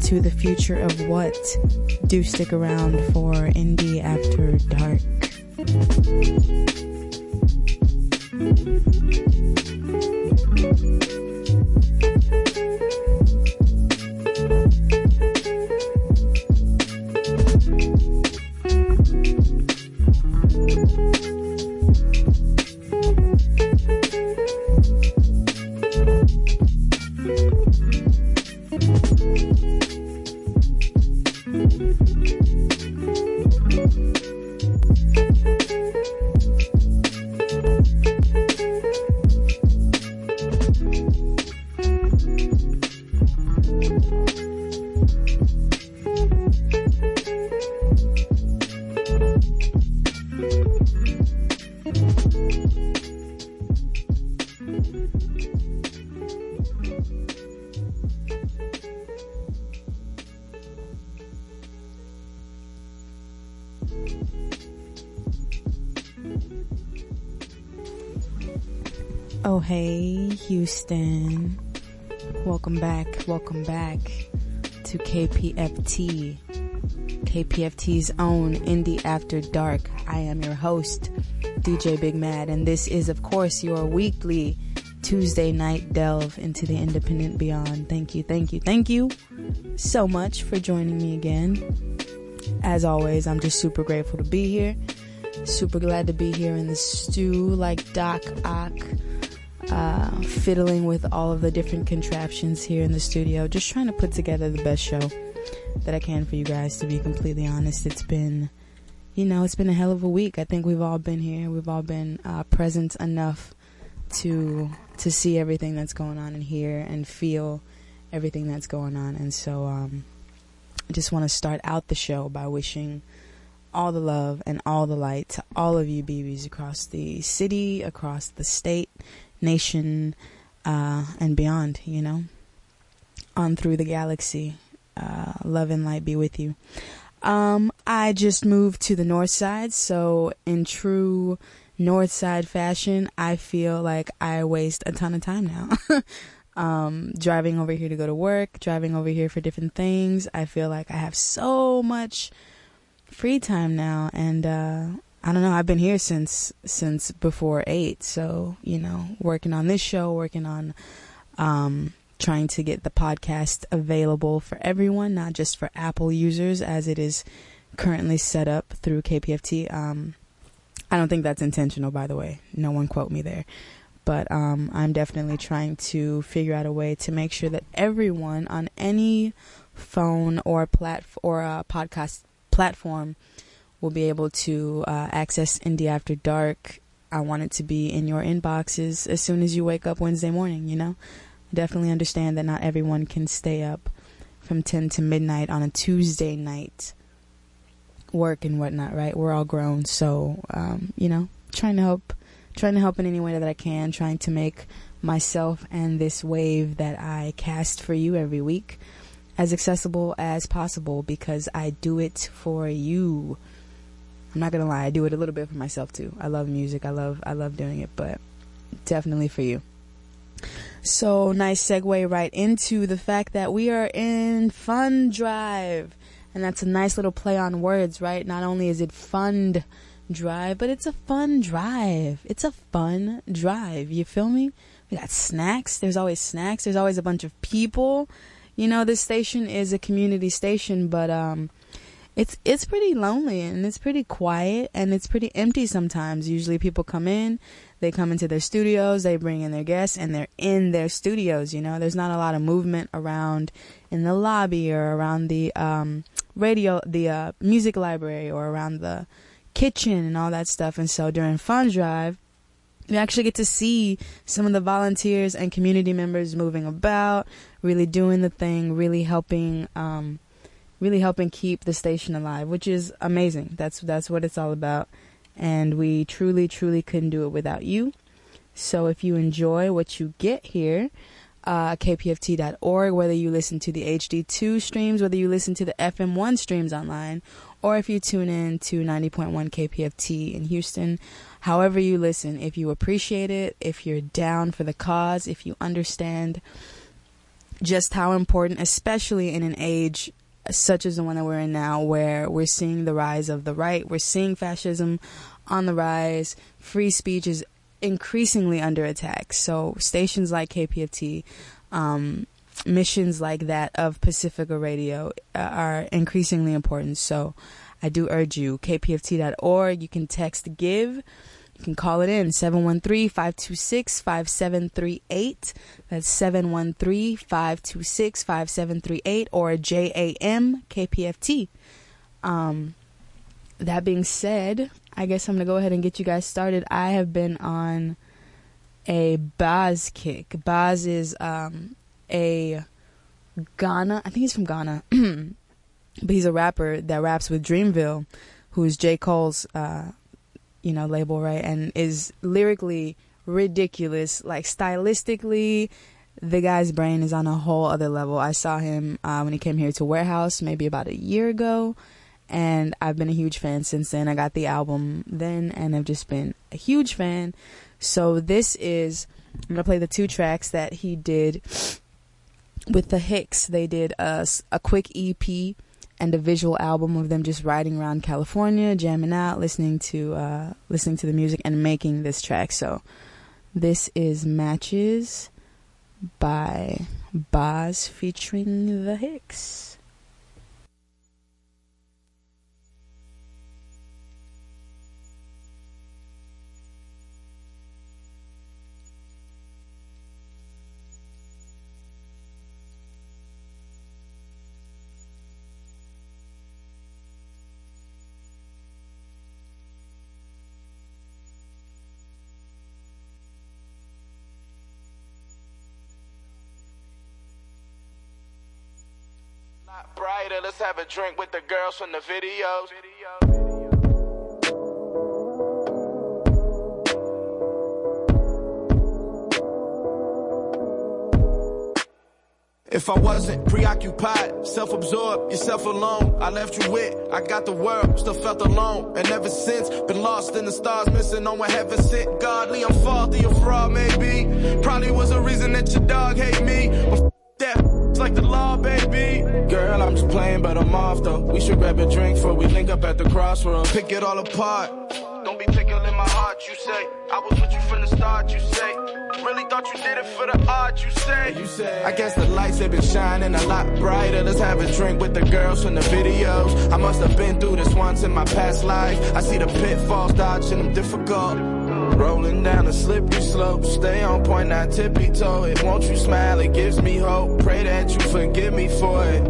into the future of what. Do stick around for Indie After Dark. KPFT. KPFT's own Indie After Dark. I am your host, DJ Big Mad, and this is, of course, your weekly Tuesday night delve into the independent beyond. Thank you, thank you, thank you so much for joining me again. As always, I'm just super grateful to be here. Super glad to be here in the stew like Doc Ock uh, fiddling with all of the different contraptions here in the studio, just trying to put together the best show that I can for you guys. To be completely honest, it's been, you know, it's been a hell of a week. I think we've all been here. We've all been uh, present enough to to see everything that's going on in here and feel everything that's going on. And so, um, I just want to start out the show by wishing all the love and all the light to all of you BBs across the city, across the state, nation, uh, and beyond, you know, on through the galaxy. Uh, love and light be with you. Um, I just moved to the north side, so in true north side fashion, I feel like I waste a ton of time now. um, driving over here to go to work, driving over here for different things. I feel like I have so much free time now, and uh, I don't know. I've been here since since before eight, so you know, working on this show, working on um, trying to get the podcast available for everyone, not just for Apple users, as it is currently set up through KPFT. Um, I don't think that's intentional, by the way. No one quote me there, but um, I'm definitely trying to figure out a way to make sure that everyone on any phone or plat or a podcast platform will be able to uh, access Indie After Dark. I want it to be in your inboxes as soon as you wake up Wednesday morning, you know? Definitely understand that not everyone can stay up from 10 to midnight on a Tuesday night, work and whatnot, right? We're all grown, so, um, you know, trying to help, trying to help in any way that I can, trying to make myself and this wave that I cast for you every week as accessible as possible because I do it for you. I'm not gonna lie, I do it a little bit for myself too. I love music. I love I love doing it, but definitely for you. So nice segue right into the fact that we are in Fund Drive. And that's a nice little play on words, right? Not only is it fund drive, but it's a fun drive. It's a fun drive. You feel me? We got snacks. There's always snacks. There's always a bunch of people. You know, this station is a community station, but um it's it's pretty lonely and it's pretty quiet and it's pretty empty sometimes. Usually people come in, they come into their studios, they bring in their guests and they're in their studios, you know. There's not a lot of movement around in the lobby or around the um radio the uh music library or around the kitchen and all that stuff. And so during Fund Drive, you actually get to see some of the volunteers and community members moving about, really doing the thing, really helping um really helping keep the station alive, which is amazing. That's that's what it's all about. And we truly, truly couldn't do it without you. So if you enjoy what you get here, uh, kpft.org, whether you listen to the HD2 streams, whether you listen to the FM1 streams online, or if you tune in to 90.1 KPFT in Houston, however you listen, if you appreciate it, if you're down for the cause, if you understand just how important, especially in an age such as the one that we're in now, where we're seeing the rise of the right, we're seeing fascism on the rise, free speech is increasingly under attack. So stations like KPFT, um, missions like that of Pacifica Radio uh, are increasingly important. So I do urge you, kpft.org. You can text GIVE. You can call it in 713-526-5738. That's 713-526-5738 or JAM KPFT. Um, that being said, I guess I'm going to go ahead and get you guys started. I have been on a Bas kick. Bas is um, a Ghana, I think he's from Ghana, but he's a rapper that raps with Dreamville, who's J. Cole's, uh, you know, label, right? And is lyrically ridiculous. Like stylistically, the guy's brain is on a whole other level. I saw him uh, when he came here to Warehouse maybe about a year ago and I've been a huge fan since then. I got the album then, and I've just been a huge fan. So this is I'm gonna play the two tracks that he did with the Hics. They did a a quick EP and a visual album of them just riding around California, jamming out, listening to uh, listening to the music, and making this track. So this is Matches by Bas featuring the Hics. Let's have a drink with the girls from the videos. If I wasn't preoccupied, self-absorbed, yourself alone, I left you with, I got the world, still felt alone, and ever since, been lost in the stars, missing on what heaven sent. Godly, I'm faulty, a fraud maybe, probably was a reason that your dog hate me, but like the law, baby. Girl, I'm just playing, but I'm off though. We should grab a drink before we link up at the crossroads. Pick it all apart. Don't be tickling my heart, you say. I was with you from the start, you say. Really thought you did it for the art, you say. You say. I guess the lights have been shining a lot brighter. Let's have a drink with the girls from the videos. I must have been through this once in my past life. I see the pitfalls, dodging them difficult. Rolling down a slippery slope, stay on point, not tippy toe it. Won't you smile? It gives me hope. Pray that you forgive me for it.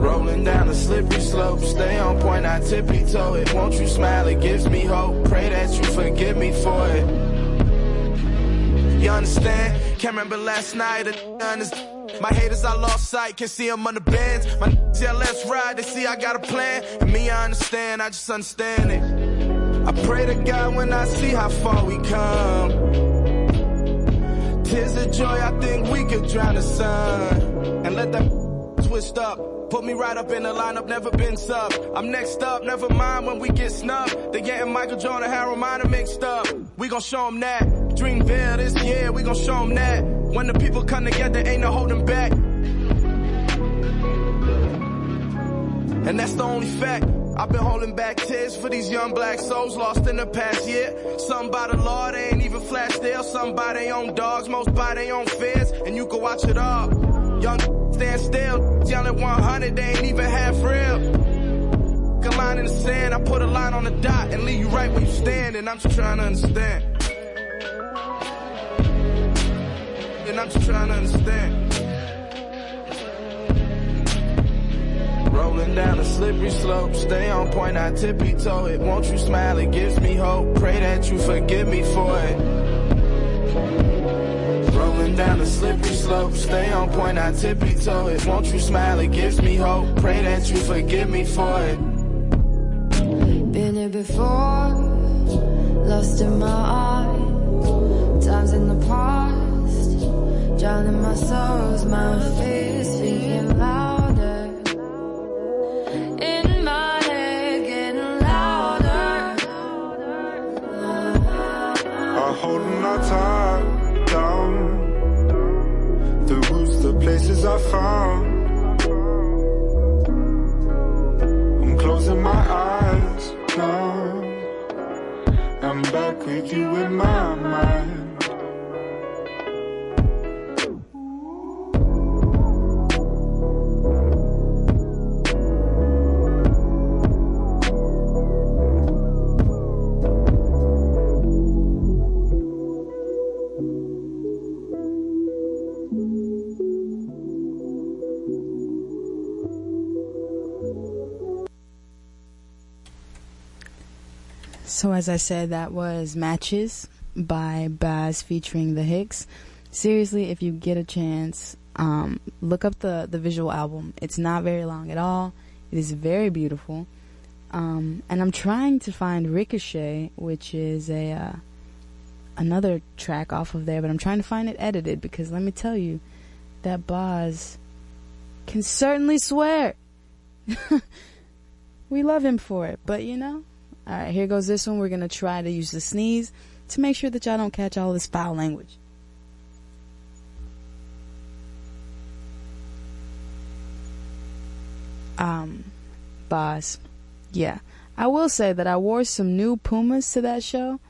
Rolling down a slippery slope, stay on point, not tippy toe it. Won't you smile? It gives me hope. Pray that you forgive me for it. You understand? Can't remember last night. My haters, I lost sight, can see them on the bends. My yeah, let's ride, they see I got a plan. And me, I understand, I just understand it. I pray to God when I see how far we come. Tears of joy, I think we could drown the sun. And let that twist up. Put me right up in the lineup, never been sub. I'm next up, never mind when we get snubbed. They getting Michael Jordan, Harold Miner mixed up. We gon' show them that. Dreamville this year, we gon' show them that. When the people come together, ain't no holding back. And that's the only fact. I've been holding back tears for these young black souls lost in the past year. Some by the law, they ain't even flash still. Some by their own dogs, most by their own fears. And you can watch it all. Young stand still, yelling 100, they ain't even half real. A line in the sand, I put a line on the dot and leave you right where you stand. And I'm just trying to understand. And I'm just trying to understand. Rolling down a slippery slope, stay on point, I tippy toe it. Won't you smile? It gives me hope. Pray that you forgive me for it. Rolling down a slippery slope, stay on point, I tippy toe it. Won't you smile, it gives me hope. Pray that you forgive me for it. Been here before, lost in my eyes. Times in the past, drowning my sorrows, my fears, speaking louder. Holding our time down. The roots, the places I found. I'm closing my eyes now. I'm back with you in my mind. So as I said, that was Matches by Bas featuring the Hics. Seriously, if you get a chance, um, look up the, the visual album. It's not very long at all. It is very beautiful. Um, and I'm trying to find Ricochet, which is a uh, another track off of there, but I'm trying to find it edited because let me tell you, that Bas can certainly swear. we love him for it, but you know, all right, here goes this one. We're gonna try to use the sneeze to make sure that y'all don't catch all this foul language. Um, Bas, yeah, I will say that I wore some new Pumas to that show,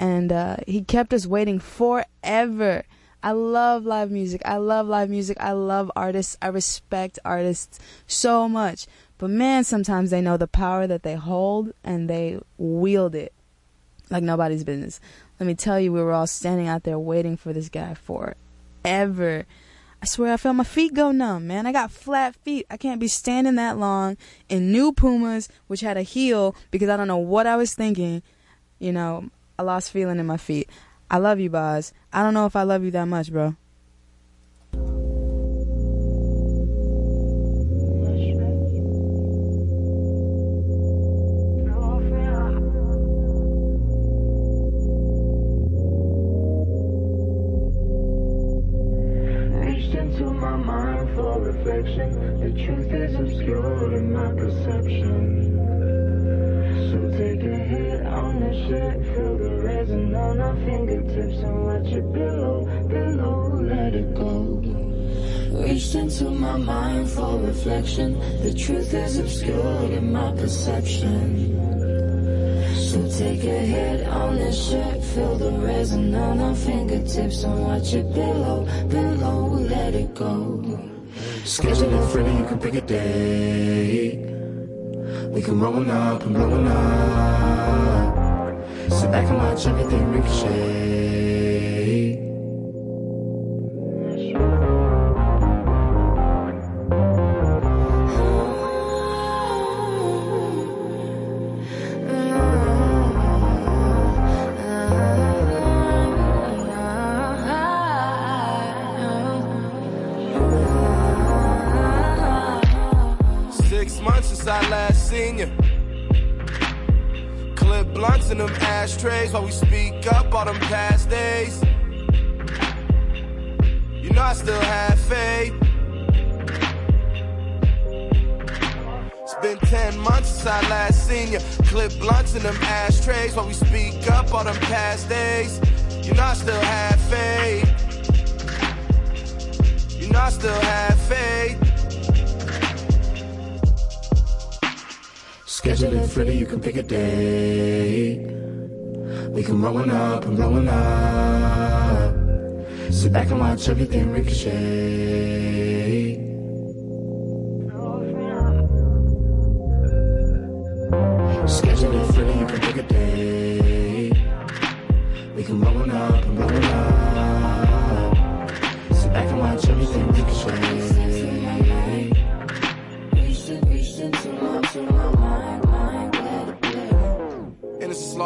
and uh, he kept us waiting forever. I love live music. I love live music. I love artists. I respect artists so much. But man, sometimes they know the power that they hold and they wield it like nobody's business. Let me tell you, we were all standing out there waiting for this guy forever. I swear I felt my feet go numb, man. I got flat feet. I can't be standing that long in new Pumas, which had a heel because I don't know what I was thinking. You know, I lost feeling in my feet. I love you, Bas. I don't know if I love you that much, bro. Reflection. The truth is obscured in my perception. So take a hit on the shit, feel the resin on our fingertips and watch it below, below, let it go. Reached into my mind for reflection. The truth is obscured in my perception. So take a hit on this shit, feel the resin on our fingertips and watch it below, below, let it go. Schedule it Friday, you can pick a day. We can roll up and blow up. Sit back and watch everything ricochet. Ashtrays while we speak up all them past days. You know I still have faith. You know I still have faith. Schedule it Friday, you can pick a day. We can roll one up and roll one up. Sit back and watch everything ricochet.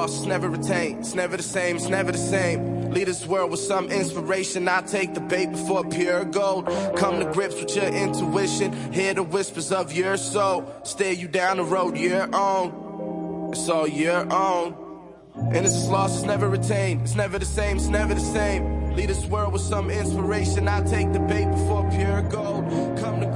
It's never retained. It's never the same, it's never the same. Lead this world with some inspiration. I take the bait before pure gold. Come to grips with your intuition. Hear the whispers of your soul. Steer you down the road your own. It's all your own. Innocence lost, it's never retained. It's never the same, it's never the same. Lead this world with some inspiration. I take the bait before pure gold. Come to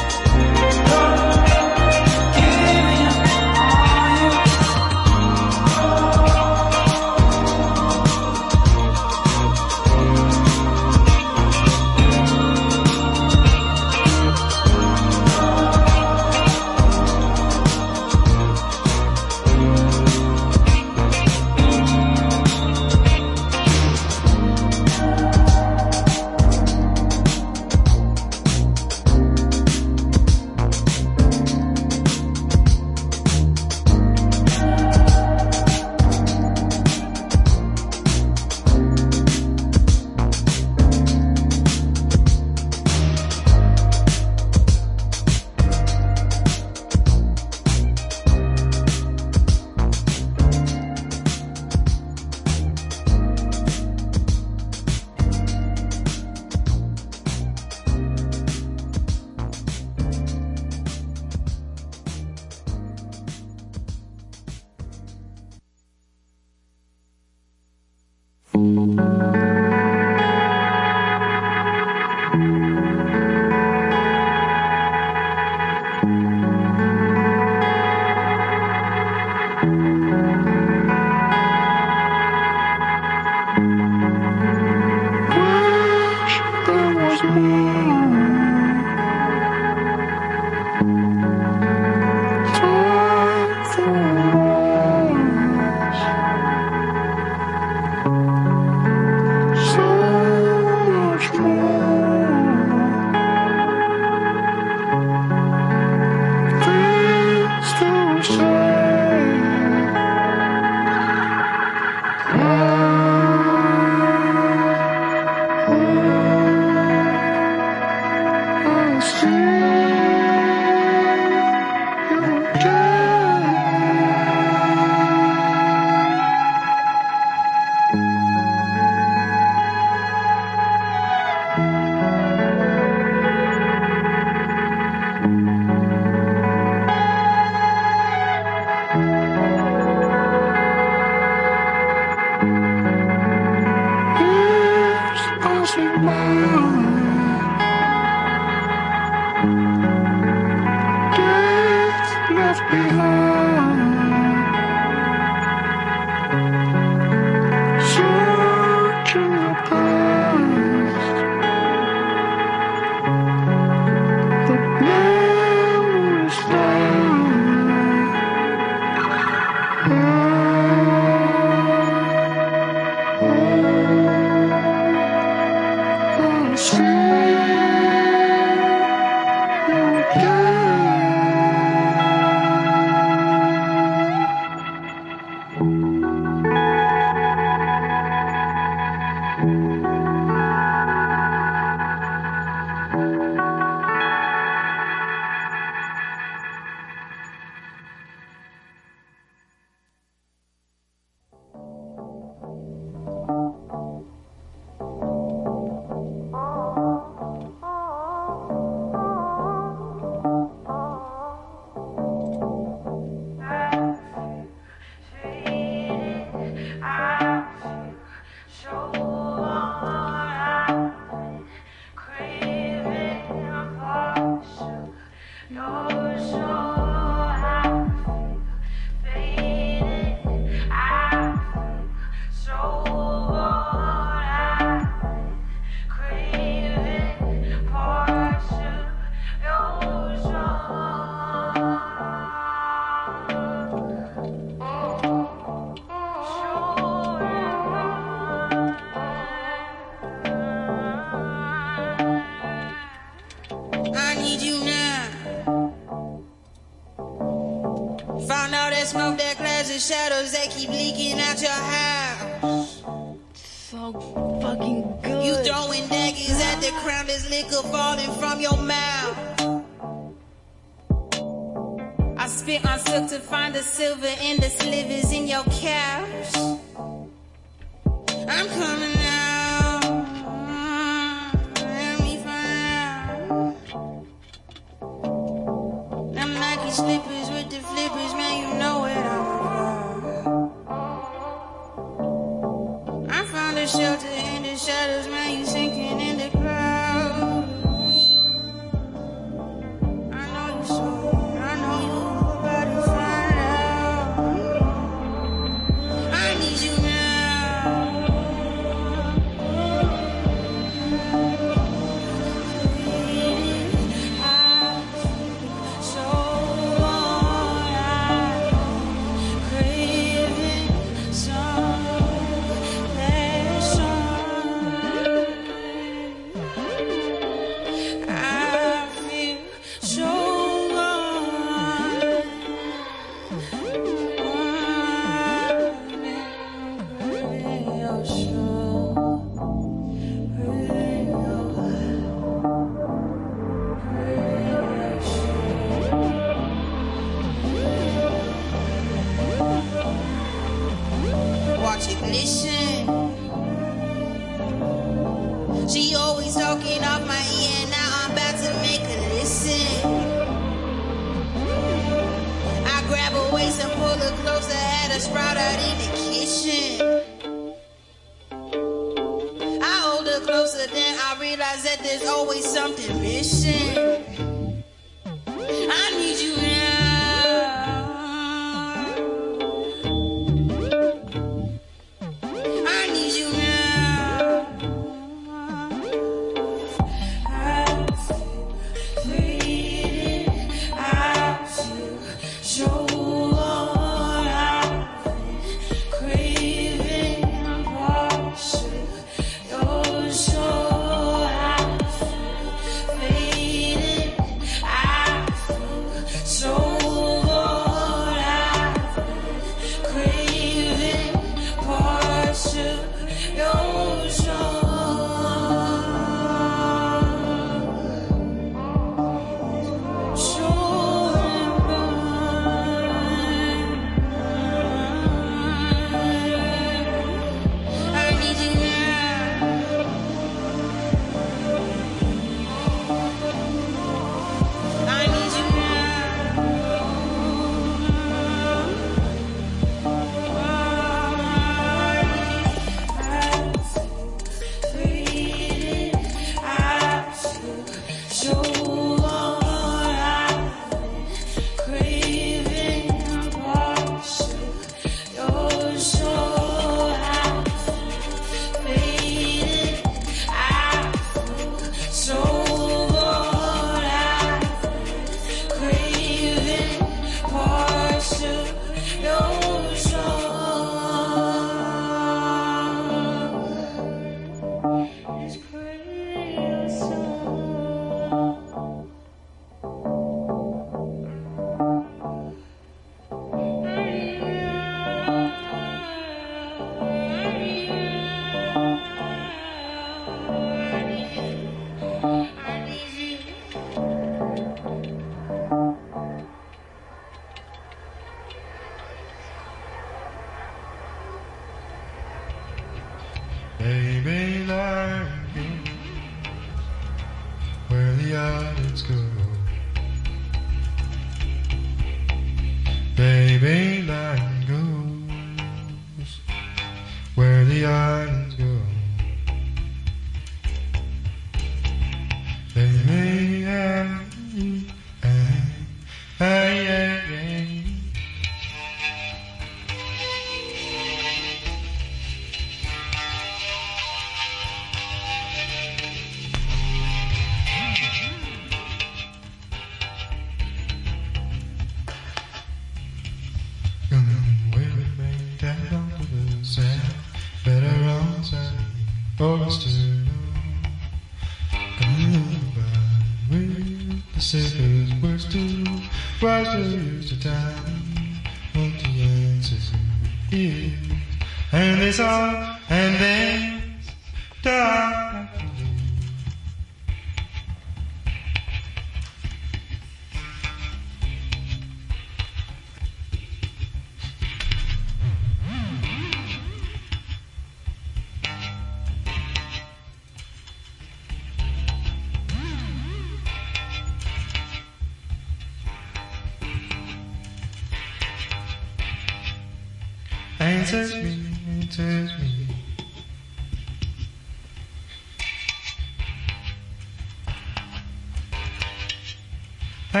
We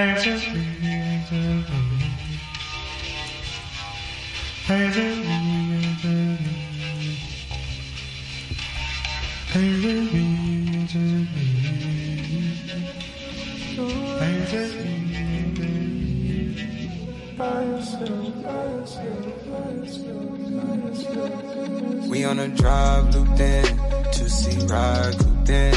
on a drive, looped in. Two seat ride, cooped in.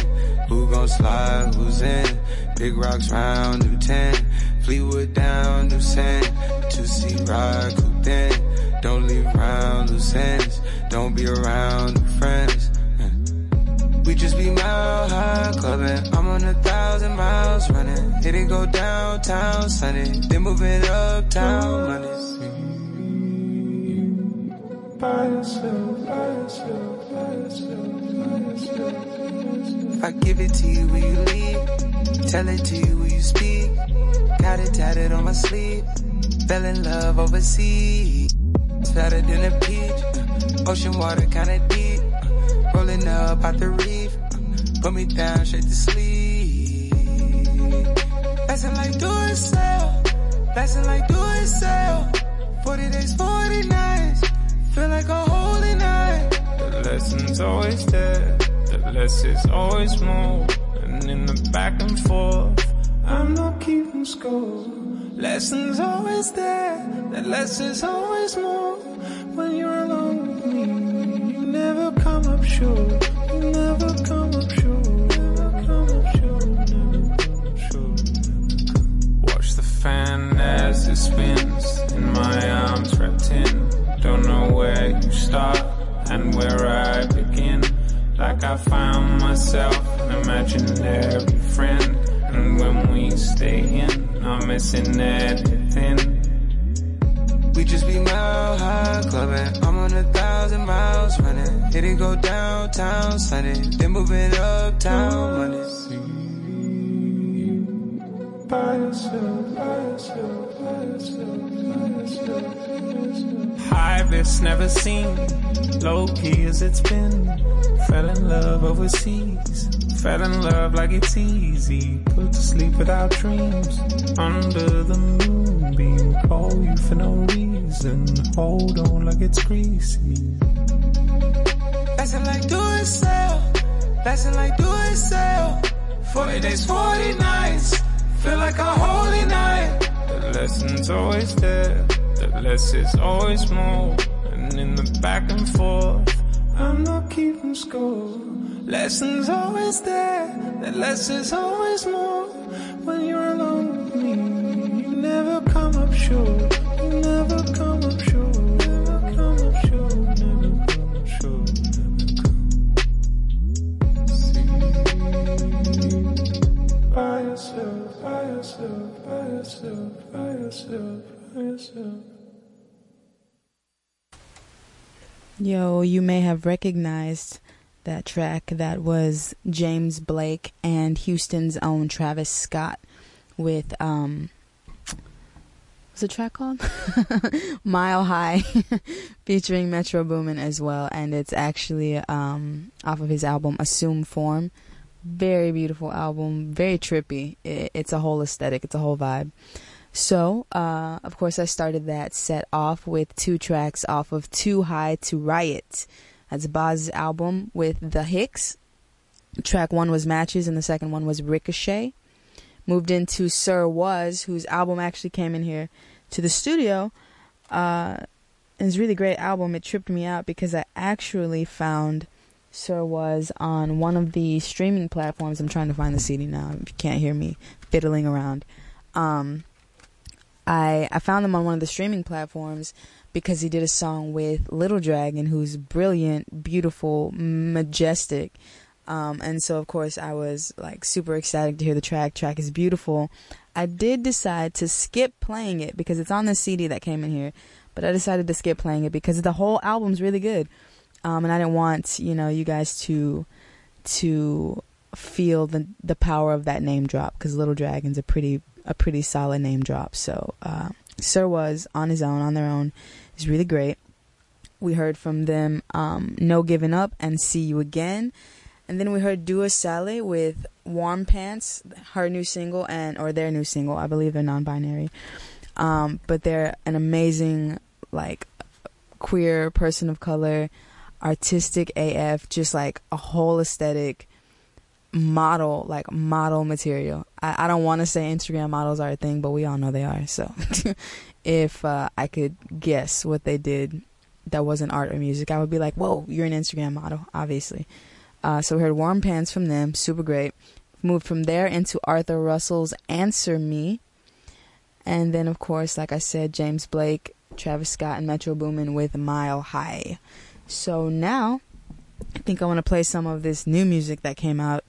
Who gon' slide, who's in? Big rocks round, new 10. Fleetwood down, new 10. Two seat ride, cooped then? Don't leave around loose ends. Don't be around new friends. Mm. We just be mile high clubbing. I'm on a thousand miles running. Hit it go downtown Sunday. Then moving uptown Mondays. By yourself, by yourself, by yourself, by yourself. I give it to you, when you leave? Tell it to you, when you speak? Got it tatted on my sleeve. Fell in love overseas. Fatter than a peach. Ocean water kinda deep. Rolling up out the reef. Put me down straight to sleep. Blessing like do it sell. Blessing like do it sell. 40 days, 40 nights. Feel like a holy night. The lesson's always there, the less is always more. And in the back and forth, I'm not keeping score. Lessons always there, the less is always more. When you're alone with me, you never come up short. You never come up short. Never come up short. Never come up short. Watch the fan as it spins in my arms wrapped in. Don't know where you start and where I begin. Like I found myself an imaginary friend. And when we stay in, I'm missing everything. We just be mile high clubbing. I'm on a thousand miles running. Hit it go downtown Sunday. Then moving uptown. By yourself, by yourself, by yourself, by yourself, by yourself. High risk never seen, low key as it's been. Fell in love overseas, fell in love like it's easy. Put to sleep without dreams, under the moonbeam. Call you for no reason, hold on like it's greasy. Blessing like do it sell. Blessing like do it sell. 40 days, 40 nights. Feel like a holy night. The lesson's always there, the less is always more. And in the back and forth, I'm not keeping score. Lessons always there, the less is always more. When you're alone with me, you never come up short. You never come up short. Never come up short. Never come up short. Yo, you may have recognized that track. That was James Blake and Houston's own Travis Scott with um what's the track called? Mile High featuring Metro Boomin as well and it's actually um off of his album Assume Form. Very beautiful album, very trippy. It, it's a whole aesthetic, it's a whole vibe. So, uh, of course, I started that set off with two tracks off of Too High to Riot. That's Bas's album with The Hics. Track one was Matches, and the second one was Ricochet. Moved into Sir Was, whose album actually came in here to the studio. Uh, it's a really great album. It tripped me out because I actually found Sir Was on one of the streaming platforms. I'm trying to find the CD now. If you can't hear me fiddling around. Um, I I found him on one of the streaming platforms because he did a song with Little Dragon, who's brilliant, beautiful, majestic. Um, and so of course I was like super excited to hear the track. Track is beautiful. I did decide to skip playing it because it's on the CD that came in here, but I decided to skip playing it because the whole album's really good. Um, and I didn't want, you know, you guys to, to feel the, the power of that name drop because Little Dragon's a pretty a pretty solid name drop. So uh, Sir Was on his own, on their own, is really great. We heard from them um, No Giving Up and See You Again. And then we heard Dua Saleh with Warm Pants, her new single, and or their new single. I believe they're non-binary, um, but they're an amazing like queer person of color, artistic AF, just like a whole aesthetic model, like model material. I, I don't want to say Instagram models are a thing, but we all know they are. So if uh, I could guess what they did that wasn't art or music, I would be like, whoa, you're an Instagram model, obviously. Uh, so we heard Warm Pants from them, super great. Moved from there into Arthur Russell's Answer Me. And then, of course, like I said, James Blake, Travis Scott, and Metro Boomin with Mile High. So now, I think I want to play some of this new music that came out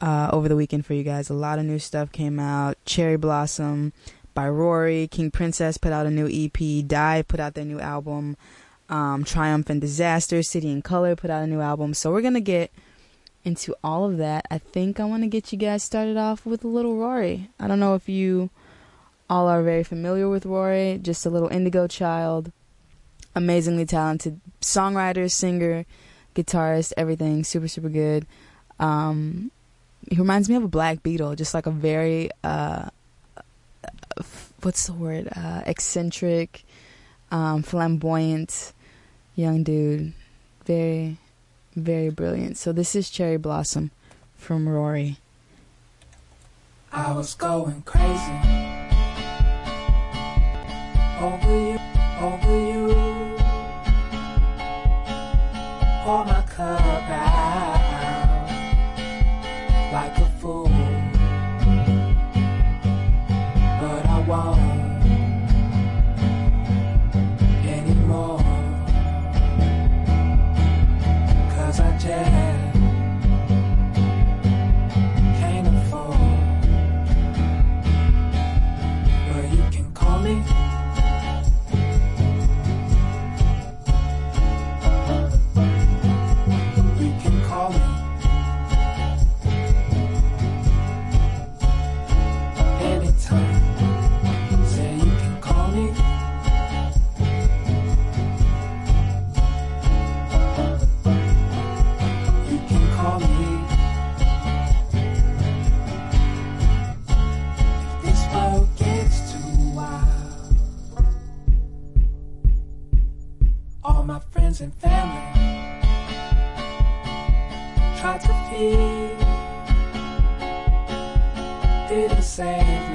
uh, over the weekend for you guys. A lot of new stuff came out. Cherry Blossom by Rory. King Princess put out a new EP. Die put out their new album. Um, Triumph and Disaster. City and Colour put out a new album. So we're going to get into all of that. I think I want to get you guys started off with a little Rory. I don't know if you all are very familiar with Rory. Just a little indigo child. Amazingly talented songwriter, singer, guitarist, everything. Super, super good. Um, he reminds me of a black beetle, just like a very uh, what's the word? Uh, eccentric, um, flamboyant young dude. Very, very brilliant. So this is Cherry Blossom from Rory. I was going crazy over you, over you. Pour my cup out friends and family. Tried to feed, didn't none,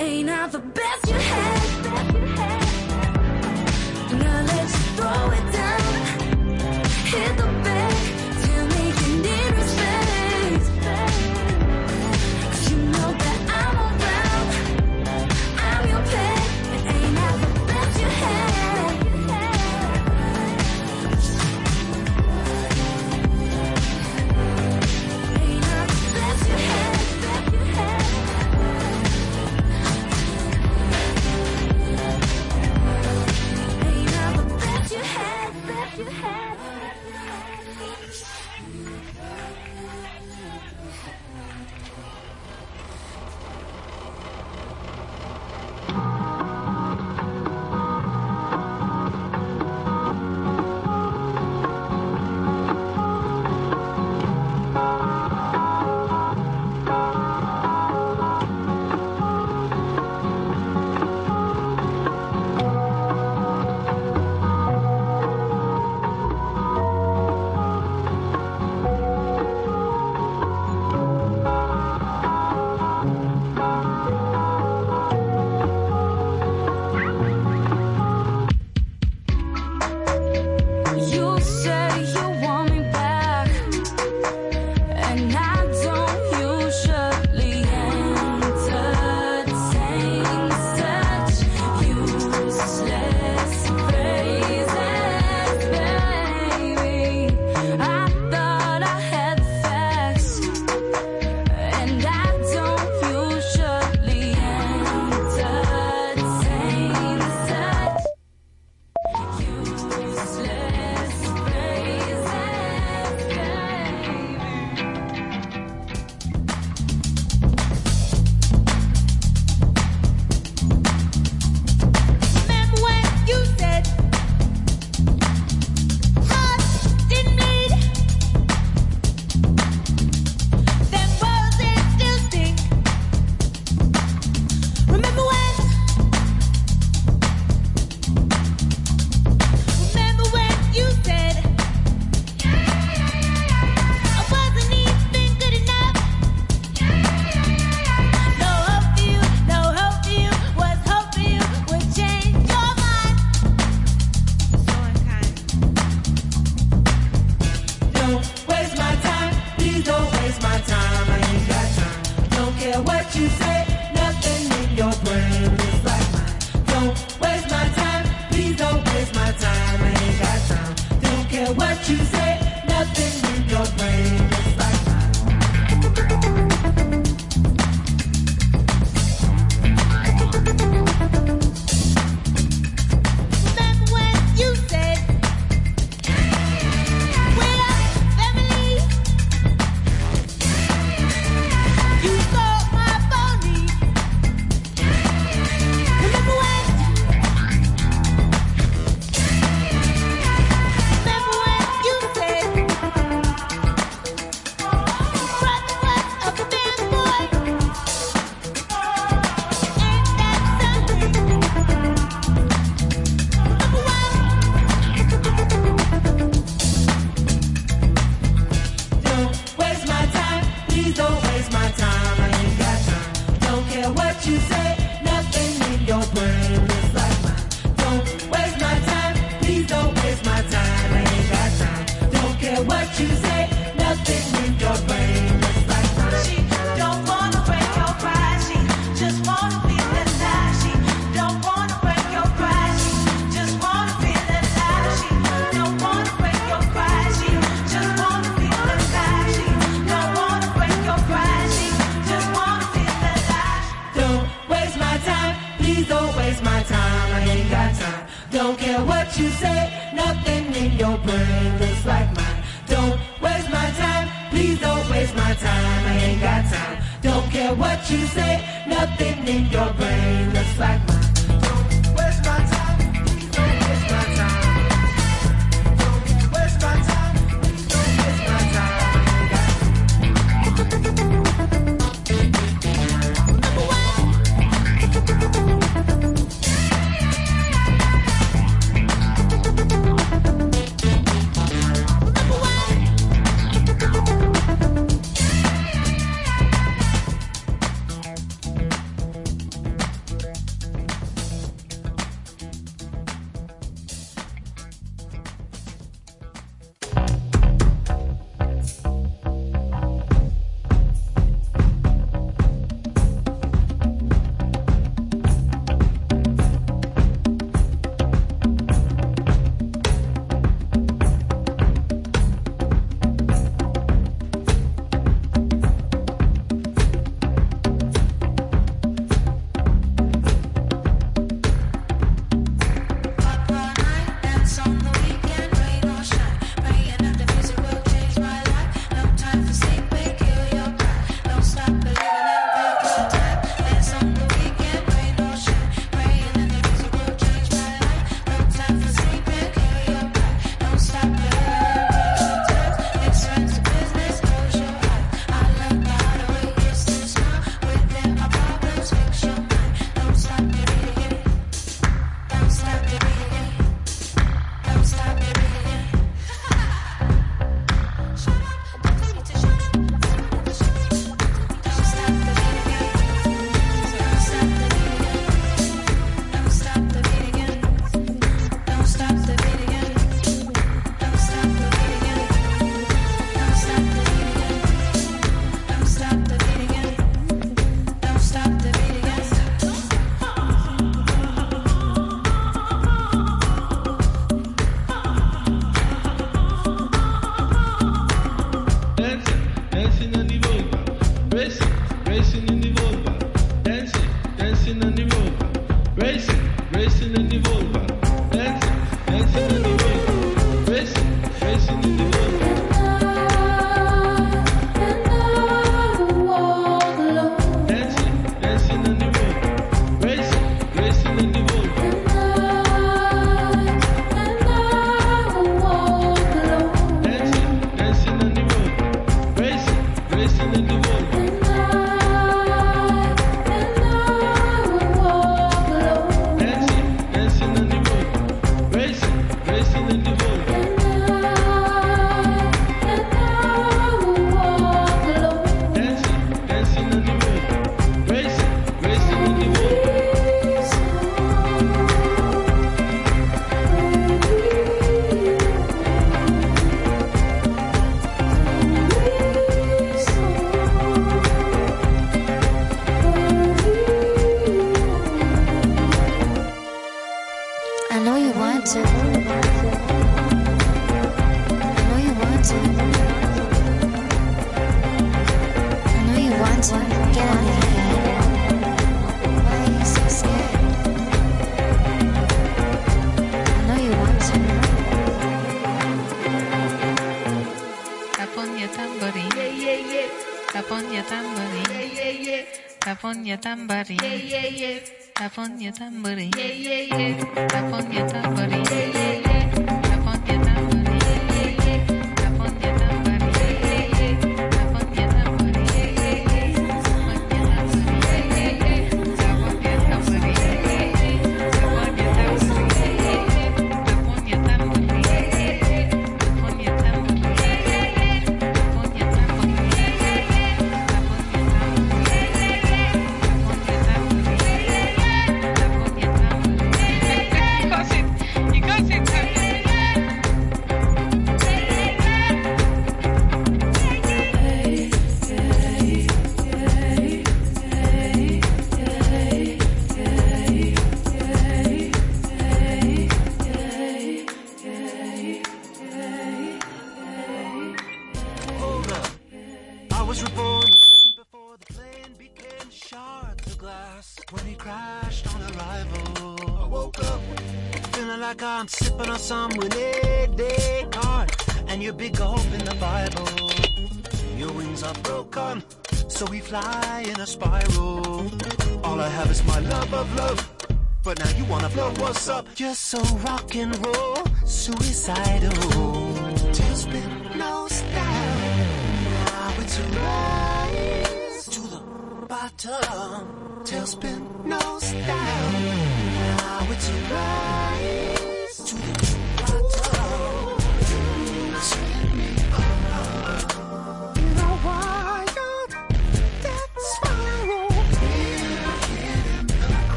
Ain't I the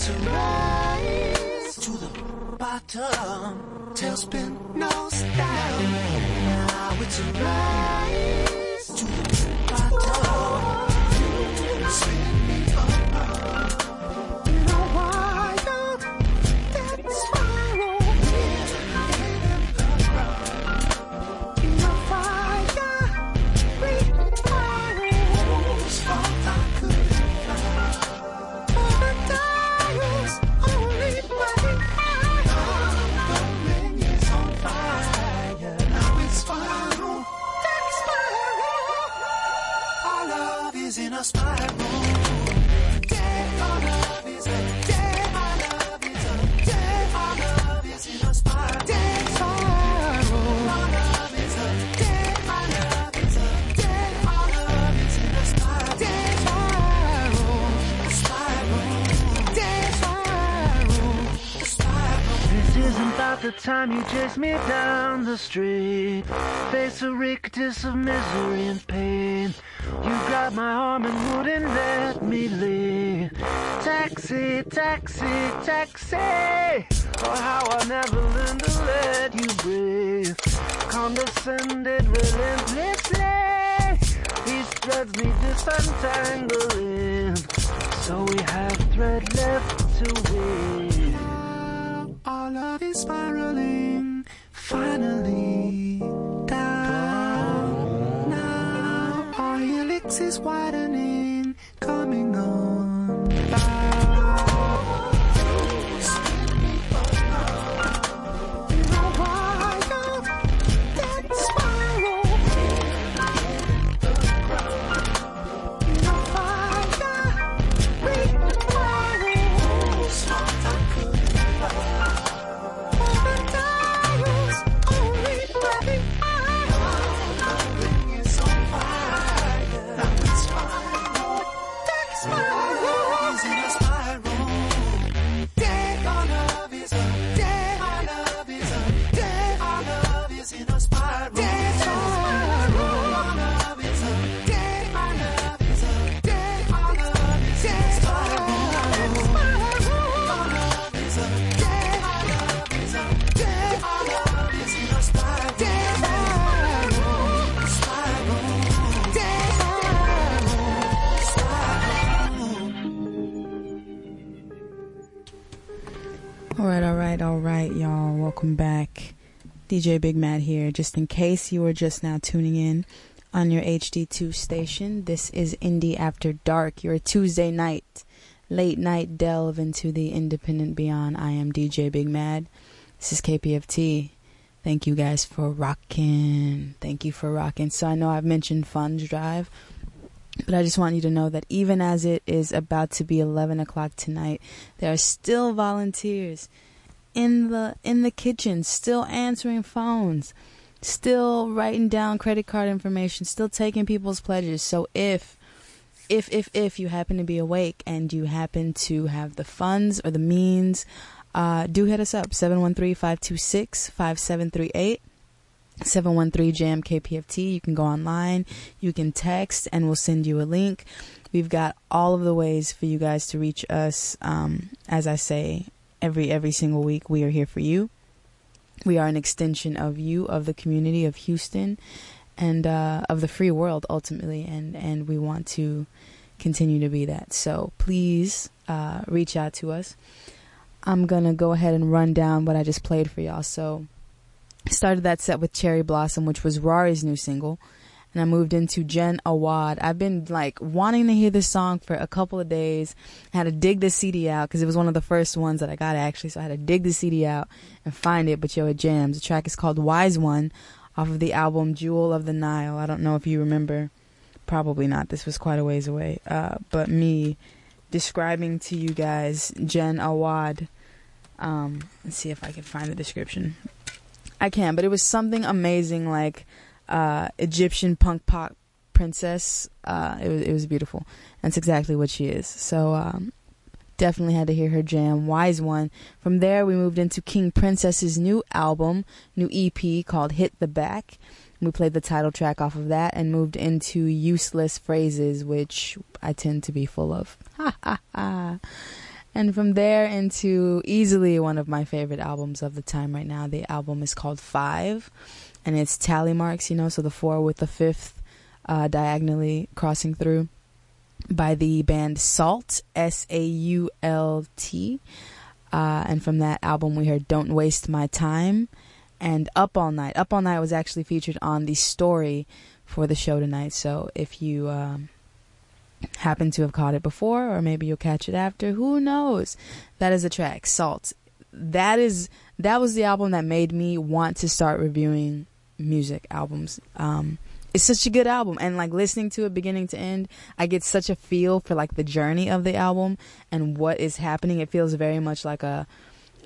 to rise to the bottom. Tailspin, no style. Now it's a rise to the The time you chased me down the street, face a rictus of misery and pain. You grabbed my arm and wouldn't let me leave. Taxi, taxi, taxi. Oh, how I never learned to let you breathe. Condescended relentlessly. These threads need disentangling, so we have thread left to weave. Love is spiraling, finally down. Now our helix is widening. All right, y'all, welcome back. DJ Big Mad here. Just in case you are just now tuning in on your HD2 station, this is Indie After Dark, your Tuesday night, late night delve into the independent beyond. I am DJ Big Mad. This is KPFT. Thank you guys for rocking. Thank you for rocking. So I know I've mentioned Funge Drive, but I just want you to know that even as it is about to be 11 o'clock tonight, there are still volunteers in the in the kitchen, still answering phones, still writing down credit card information, still taking people's pledges. So if if if if you happen to be awake and you happen to have the funds or the means, uh, do hit us up 713-526-5738. 713 Jam KPFT. You can go online, you can text, and we'll send you a link. We've got all of the ways for you guys to reach us, um, as I say, every every single week, we are here for you. We are an extension of you, of the community of Houston, and uh, of the free world ultimately, and and we want to continue to be that. So please uh, reach out to us. I'm gonna go ahead and run down what I just played for y'all. So started that set with Cherry Blossom, which was Rari's new single. And I moved into Jen Awad. I've been like wanting to hear this song for a couple of days. I had to dig the CD out because it was one of the first ones that I got actually. So I had to dig the CD out and find it. But yo, it jams. The track is called Wise One off of the album Jewel of the Nile. I don't know if you remember. Probably not. This was quite a ways away. Uh, but me describing to you guys Jen Awad. Um, let's see if I can find the description. I can, but it was something amazing like uh, Egyptian punk pop princess. Uh, it was it was beautiful. That's exactly what she is. So um, definitely had to hear her jam, Wise One. From there, we moved into King Princess's new album, new EP called Hit the Back. We played the title track off of that and moved into Useless Phrases, which I tend to be full of. Ha ha ha. And from there into easily one of my favorite albums of the time right now. The album is called Five, and it's tally marks, you know, so the four with the fifth uh, diagonally crossing through by the band SAULT, S A U L T. Uh, and from that album, we heard Don't Waste My Time and Up All Night. Up All Night was actually featured on the story for the show tonight. So if you. Um, happen to have caught it before, or maybe you'll catch it after. Who knows? That is a track, SAULT. That is that was the album that made me want to start reviewing music albums. Um, it's such a good album, and like listening to it beginning to end, I get such a feel for like the journey of the album and what is happening. It feels very much like a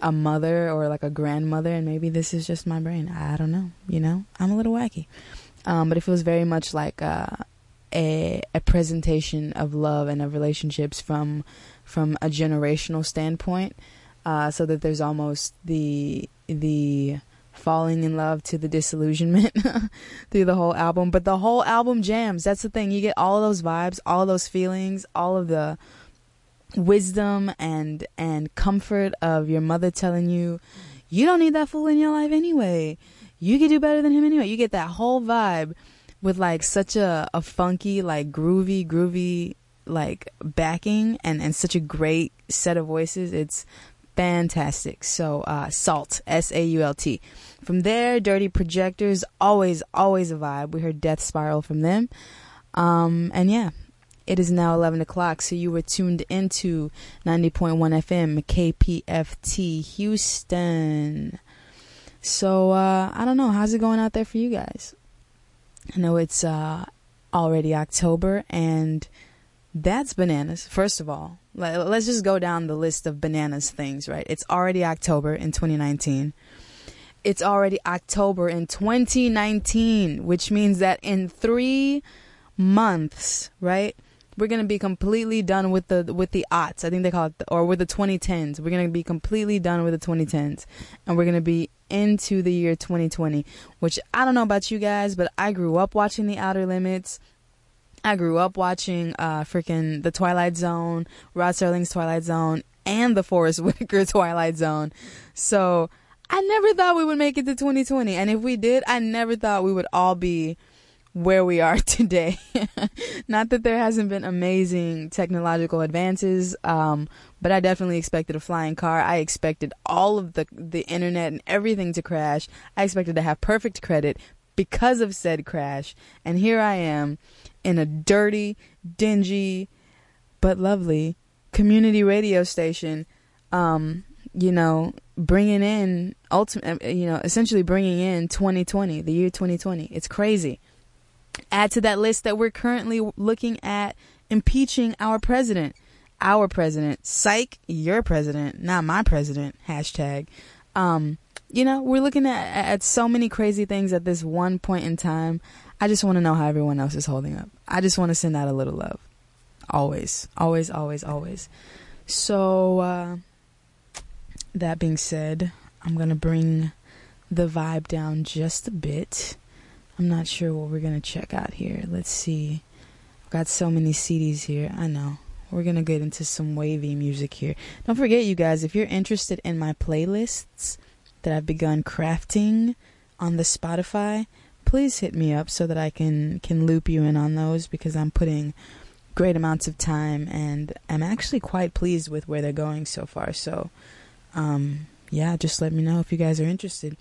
a mother or like a grandmother, and maybe this is just my brain. I don't know. You know, I'm a little wacky, um, but it feels very much like. Uh, a a presentation of love and of relationships from from a generational standpoint, uh, so that there's almost the the falling in love to the disillusionment through the whole album. But the whole album jams. That's the thing. You get all those vibes, all those feelings, all of the wisdom and and comfort of your mother telling you you don't need that fool in your life anyway. You could do better than him anyway. You get that whole vibe with like such a, a funky, like groovy, groovy like backing and, and such a great set of voices. It's fantastic. So uh SAULT, S A U L T. From there, Dirty Projectors, always, always a vibe. We heard Death Spiral from them. Um and yeah. It is now 11 o'clock, so you were tuned into 90.1 FM, KPFT, Houston. So, uh, I don't know. How's it going out there for you guys? I know it's uh, already October, and that's bananas. First of all, let's just go down the list of bananas things, right? It's already October in 2019. It's already October in 2019, which means that in three months, right? We're gonna be completely done with the with the aughts. I think they call it, the, or with the 2010s. We're gonna be completely done with the 2010s, and we're gonna be into the year 2020. Which I don't know about you guys, but I grew up watching The Outer Limits. I grew up watching uh freaking The Twilight Zone, Rod Serling's Twilight Zone, and the Forest Whitaker Twilight Zone. So I never thought we would make it to 2020, and if we did, I never thought we would all be where we are today. Not that there hasn't been amazing technological advances, um, but I definitely expected a flying car. I expected all of the the internet and everything to crash. I expected to have perfect credit because of said crash, and here I am in a dirty, dingy, but lovely community radio station. Um, you know, bringing in ultimate, you know, essentially bringing in 2020, the year 2020. It's crazy. Add to that list that we're currently looking at impeaching our president. Our president. Psych, your president, not my president. Hashtag. Um, you know, we're looking at, at so many crazy things at this one point in time. I just want to know how everyone else is holding up. I just want to send out a little love. Always, always, always, always. So, uh, that being said, I'm gonna bring the vibe down just a bit. I'm not sure what we're gonna check out here. Let's see. I've got so many CDs here. I know. We're gonna get into some wavy music here. Don't forget, you guys, if you're interested in my playlists that I've begun crafting on the Spotify, please hit me up so that I can can loop you in on those because I'm putting great amounts of time and I'm actually quite pleased with where they're going so far. So, um, yeah, just let me know if you guys are interested.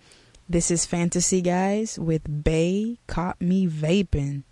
This is Fantasy Guys with Bay Caught Me Vaping.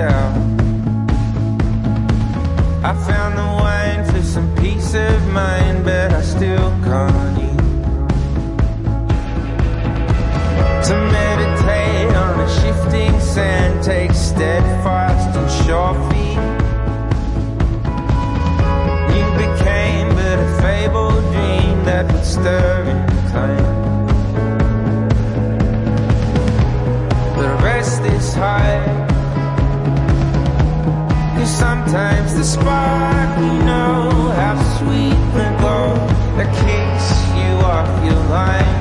down. I found the wine for some peace of mind. line.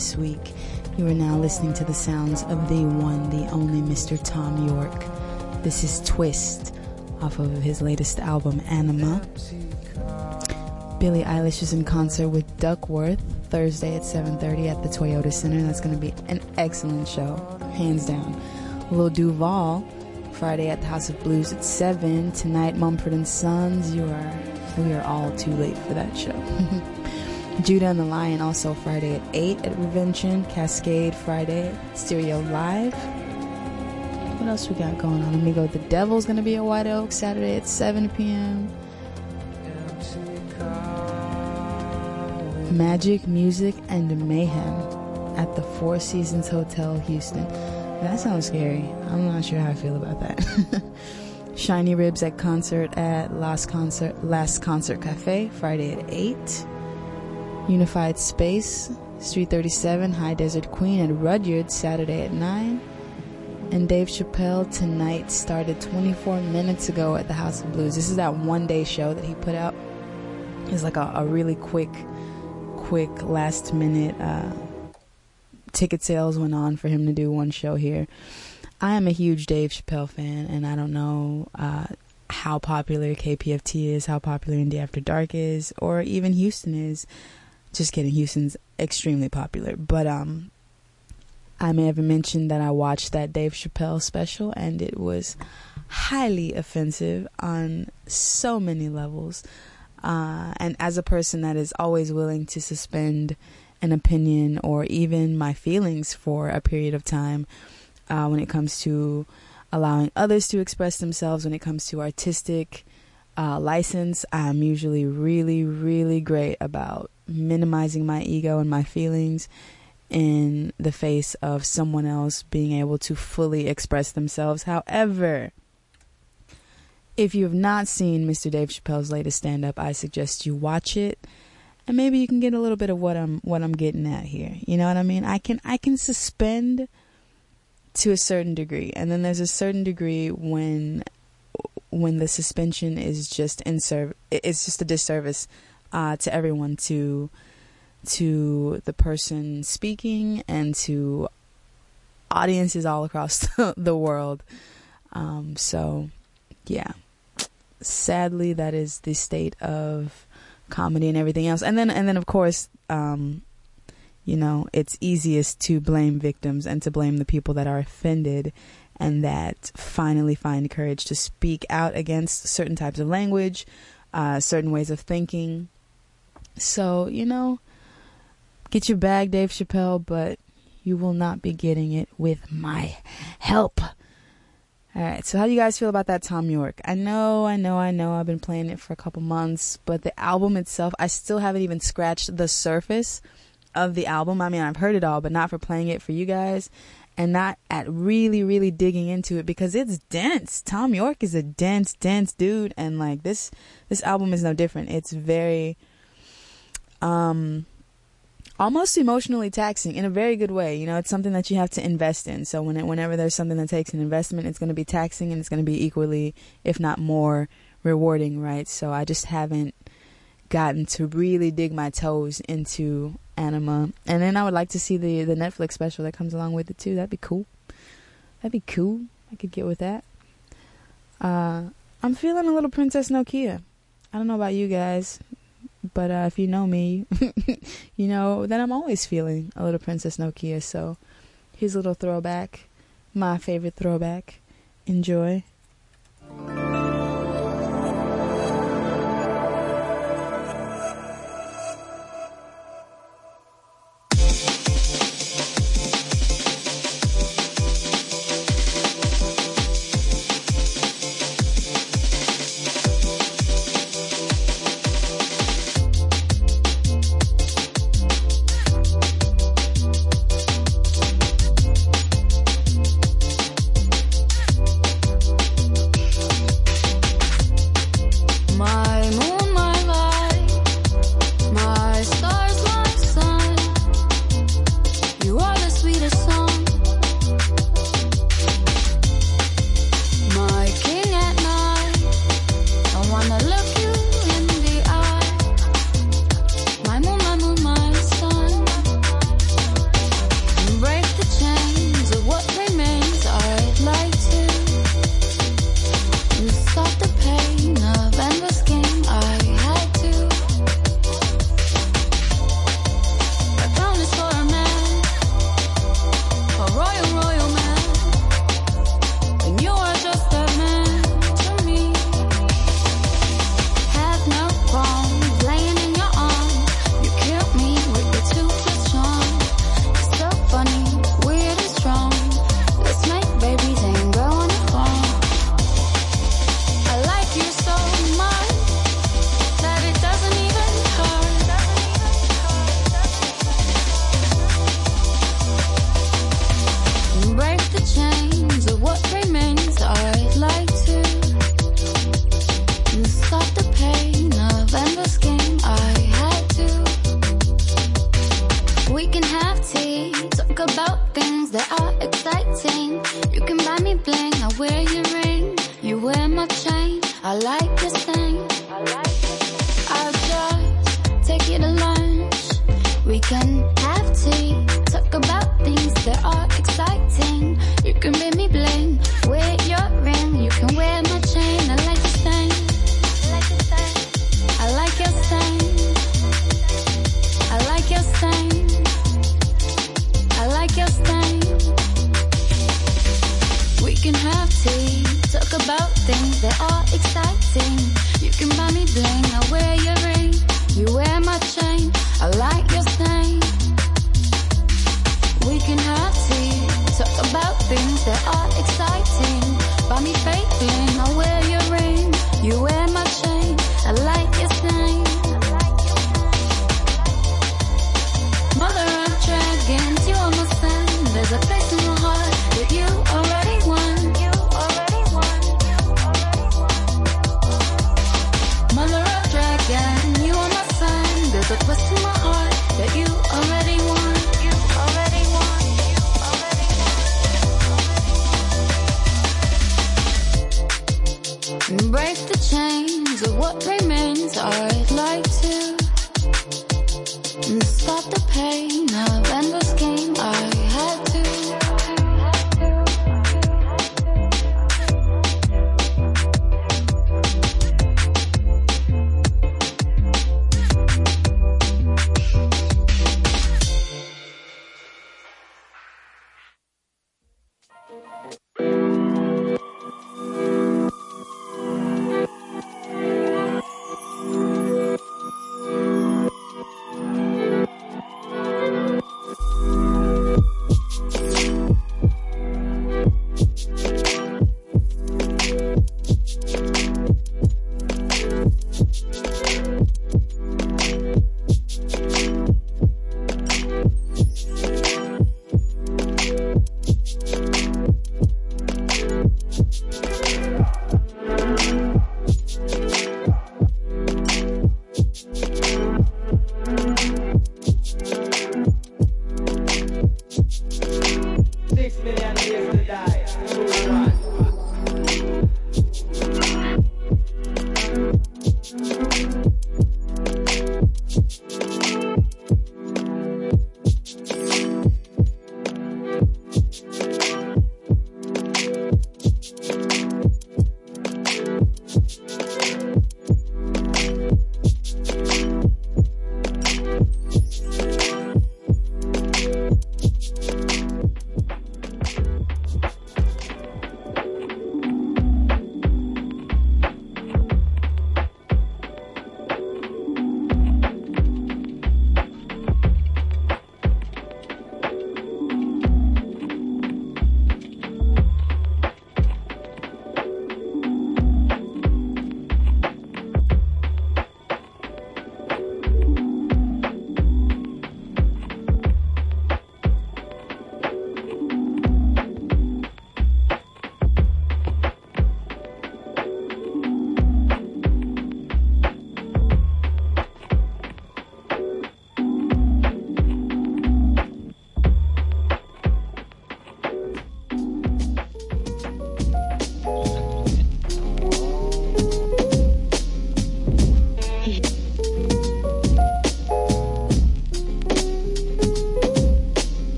This week. You are now listening to the sounds of the one, the only Mr. Thom Yorke. This is Twist off of his latest album, Anima. Billie Eilish is in concert with Duckworth Thursday at 7:30 at the Toyota Center. That's going to be an excellent show, hands down. Lil Duval Friday at the House of Blues at 7. Tonight, Mumford and Sons. You are we are all too late for that show. Judah and the Lion also Friday at 8 at Revention. Kaskade Friday Stereo Live. What else we got going on? Let me go. The Devil's going to be at White Oak Saturday at 7 p.m. Magic, Music, and Mayhem at the Four Seasons Hotel, Houston. That sounds scary. I'm not sure how I feel about that. Shiny Ribs at concert at Last Concert Last Concert Cafe Friday at 8. Unified Space Street 37 High Desert Queen at Rudyard Saturday at 9. And Dave Chappelle tonight started 24 minutes ago at the House of Blues. This is that one day show that he put out. It's like a, a really quick, quick last minute uh, ticket sales went on for him to do one show here. I am a huge Dave Chappelle fan, and I don't know uh, how popular KPFT is, how popular Indie After Dark is, or even Houston is. Just kidding, Houston's extremely popular. But um, I may have mentioned that I watched that Dave Chappelle special, and it was highly offensive on so many levels. Uh, and as a person that is always willing to suspend an opinion or even my feelings for a period of time uh, when it comes to allowing others to express themselves, when it comes to artistic uh, license, I'm usually really, really great about minimizing my ego and my feelings in the face of someone else being able to fully express themselves. However, if you have not seen Mr. Dave Chappelle's latest stand up, I suggest you watch it and maybe you can get a little bit of what I'm what I'm getting at here. You know what I mean? I can I can suspend to a certain degree, and then there's a certain degree when when the suspension is just in serv it's just a disservice uh, to everyone to to the person speaking and to audiences all across the world. Um, so, yeah, sadly, that is the state of comedy and everything else. And then, and then, of course, um, you know, it's easiest to blame victims and to blame the people that are offended and that finally find courage to speak out against certain types of language, uh, certain ways of thinking. So, you know, get your bag, Dave Chappelle, but you will not be getting it with my help. All right, so how do you guys feel about that Thom Yorke? I know, I know, I know. I've been playing it for a couple months, but the album itself, I still haven't even scratched the surface of the album. I mean, I've heard it all, but not for playing it for you guys and not at really, really digging into it because it's dense. Thom Yorke is a dense, dense dude, and like this, this album is no different. It's very, um, almost emotionally taxing in a very good way. You know, it's something that you have to invest in. So when it, whenever there's something that takes an investment, it's going to be taxing and it's going to be equally, if not more, rewarding, right? So I just haven't gotten to really dig my toes into Anima. And then I would like to see the the Netflix special that comes along with it too. That'd be cool. That'd be cool. I could get with that. Uh, I'm feeling a little Princess Nokia. I don't know about you guys, but uh, if you know me, you know that I'm always feeling a little Princess Nokia. So here's a little throwback, my favorite throwback. Enjoy.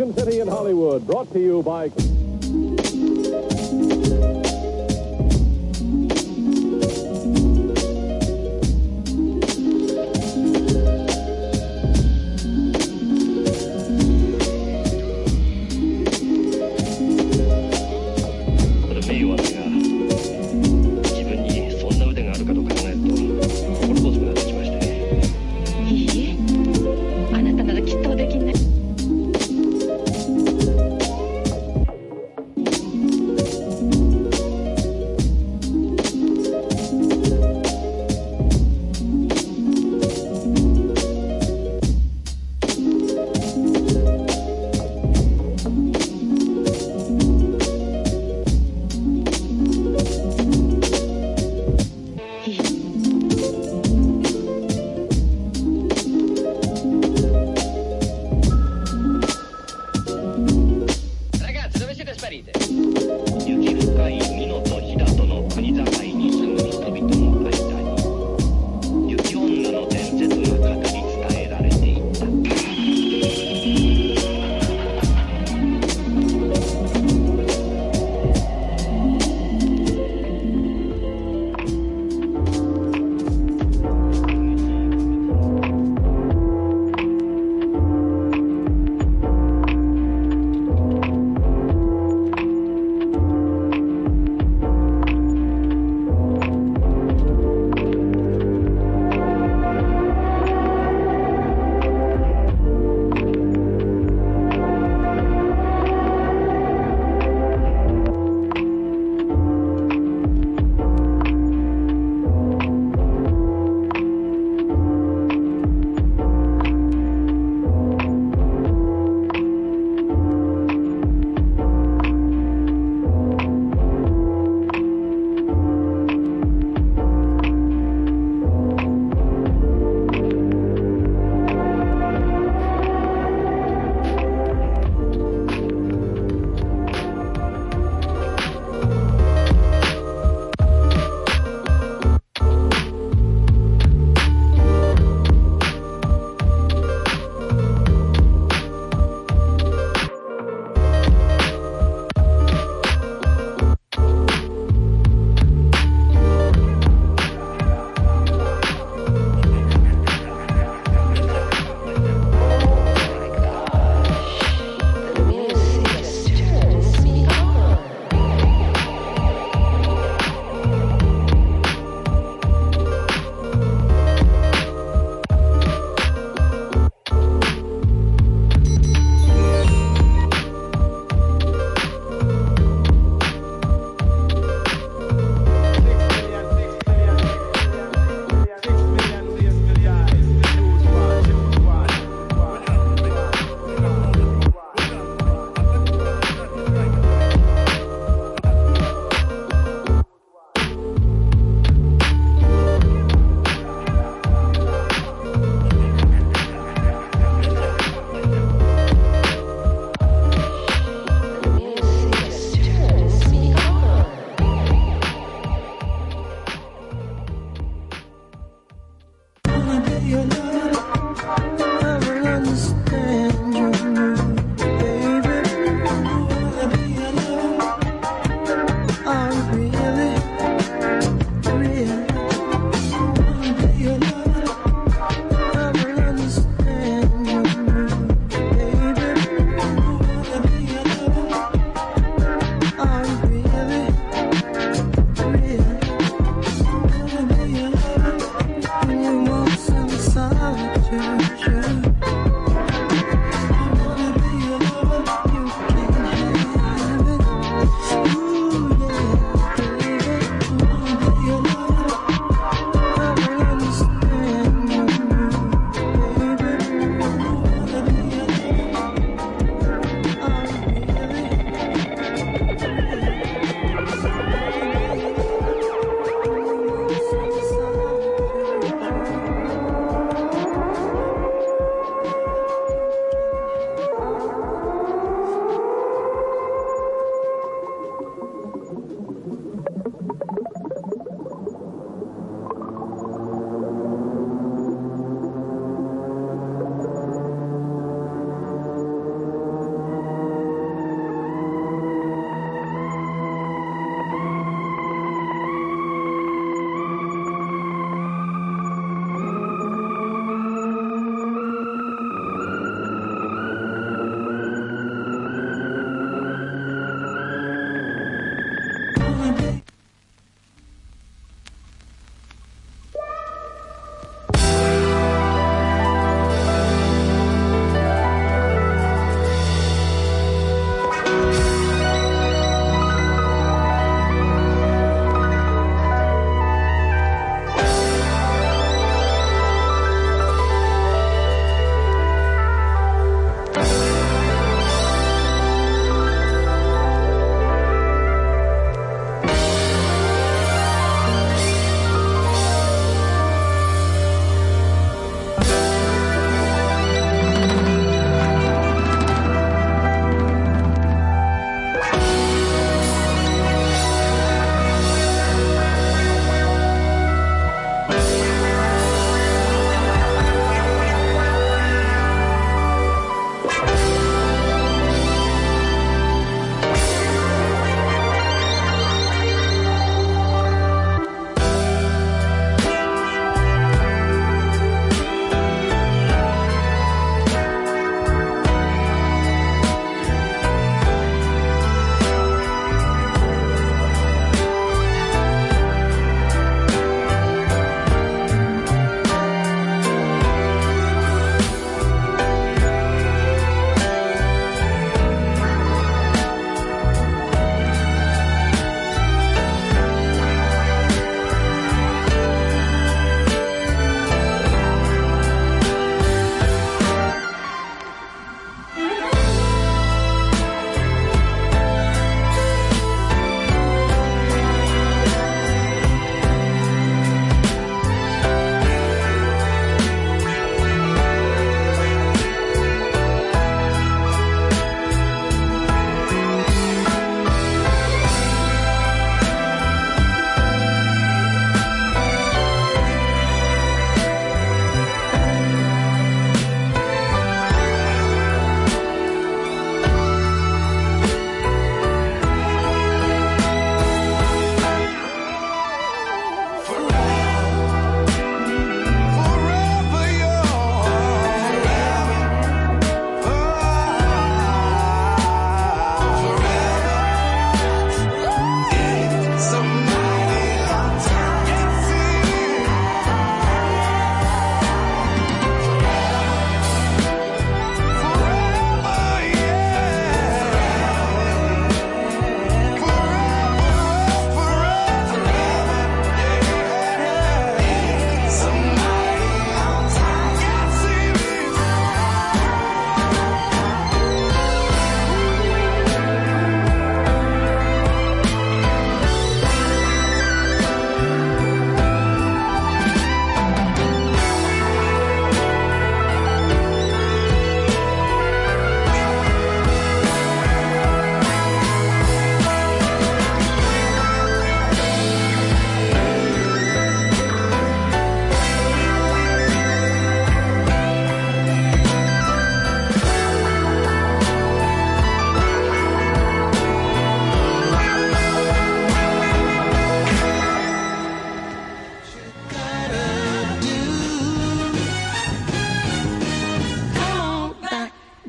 City in Hollywood, brought to you by.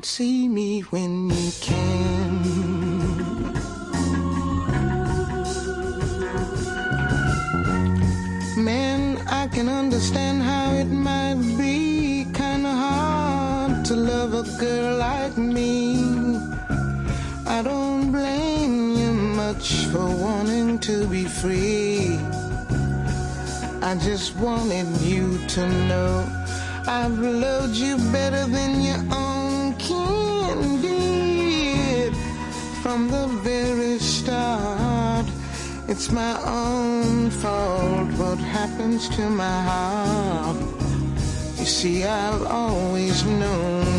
see me when you can. Man, I can understand how it might be kinda hard to love a girl like me. I don't blame you much for wanting to be free. I just wanted you to know I've loved you better than your own. From the very start. It's my own fault what happens to my heart. You see, I've always known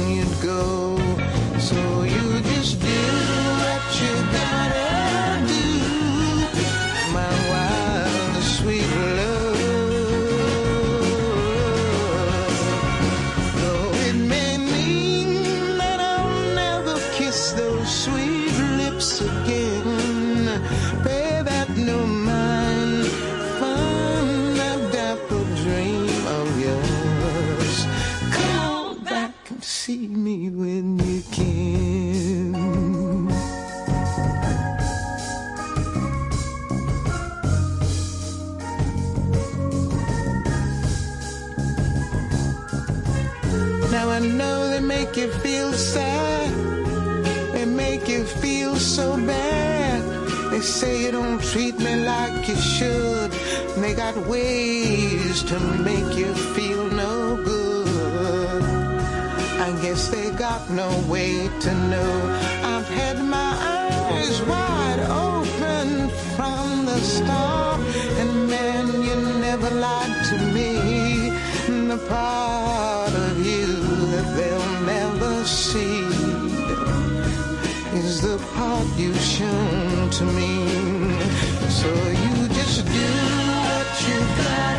say you don't treat me like you should. And they got ways to make you feel no good. I guess they got no way to know. I've had my eyes wide open from the start. And man, you never lied to me. And The part of you that they'll never see the part you've shown to me. So you just do what you gotta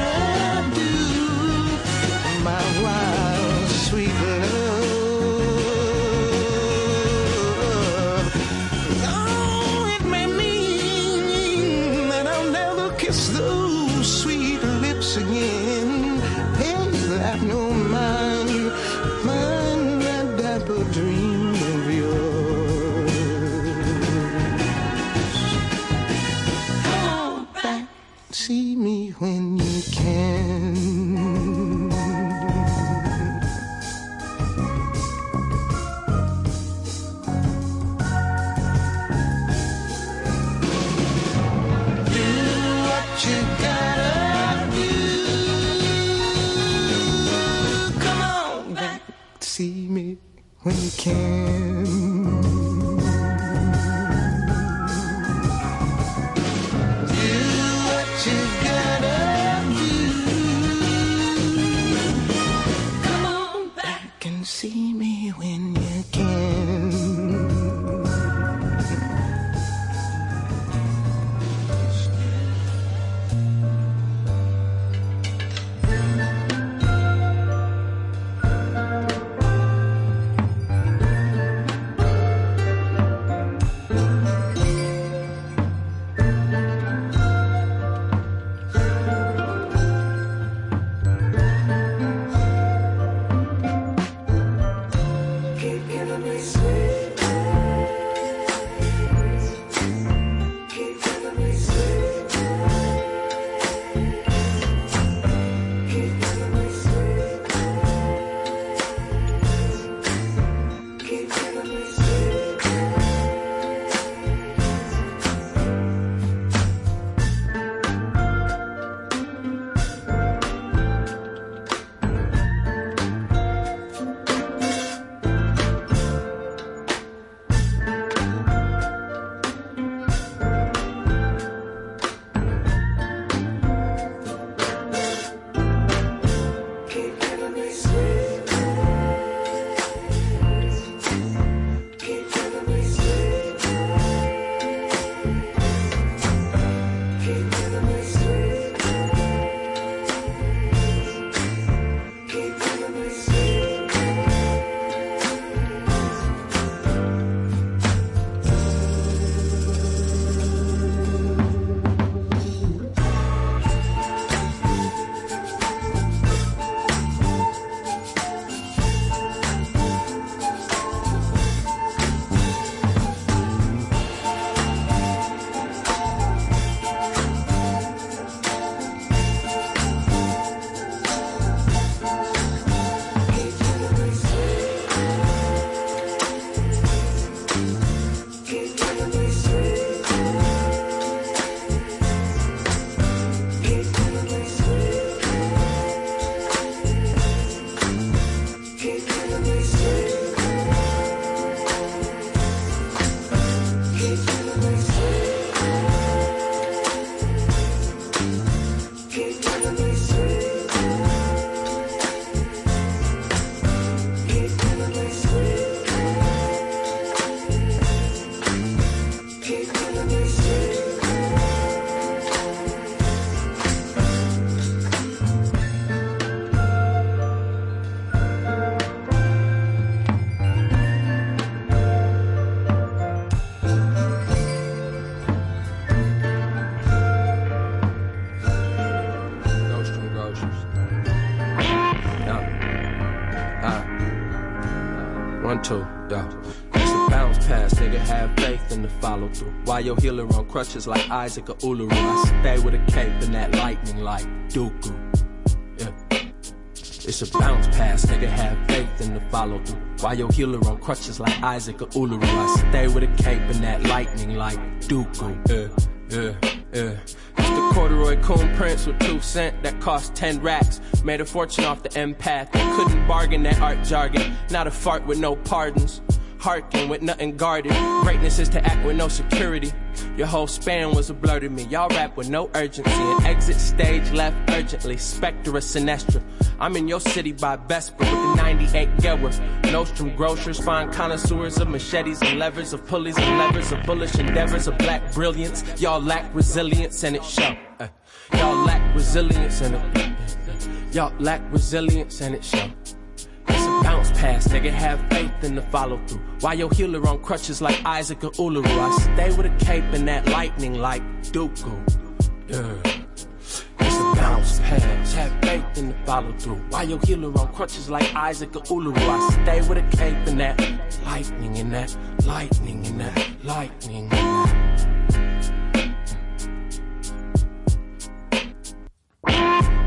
See. Your healer on crutches like Isaac or Uluru? I stay with a cape and that lightning like Dooku. It's a bounce pass, nigga, have faith in the follow through. Why your healer on crutches like Isaac or Uluru? I stay with a cape and that lightning like Dooku. Yeah, yeah, yeah. It's the corduroy coon prince with two cent that cost ten racks. Made a fortune off the empath. Couldn't bargain that art jargon. Not a fart with no pardons. Harkin with nothing guarded. Greatness is to act with no security. Your whole span was a blur to me. Y'all rap with no urgency. And exit stage left urgently. Spectre Sinestra. I'm in your city by Vesper with the 98 Gelwer. Nostrum grocers find connoisseurs of machetes and levers, of pulleys and levers, of bullish endeavors, of black brilliance. Y'all lack resilience and it show. Uh, y'all lack resilience and it. Y'all lack resilience and it show. Bounce pass, nigga. Have faith in the follow through. Why your healer on crutches like Isaac or Uluru? I stay with a cape and that lightning like Dooku. Yeah. It's a bounce pass. Have faith in the follow through. Why your healer on crutches like Isaac or Uluru? I stay with a cape and that lightning and that lightning and that lightning. And that.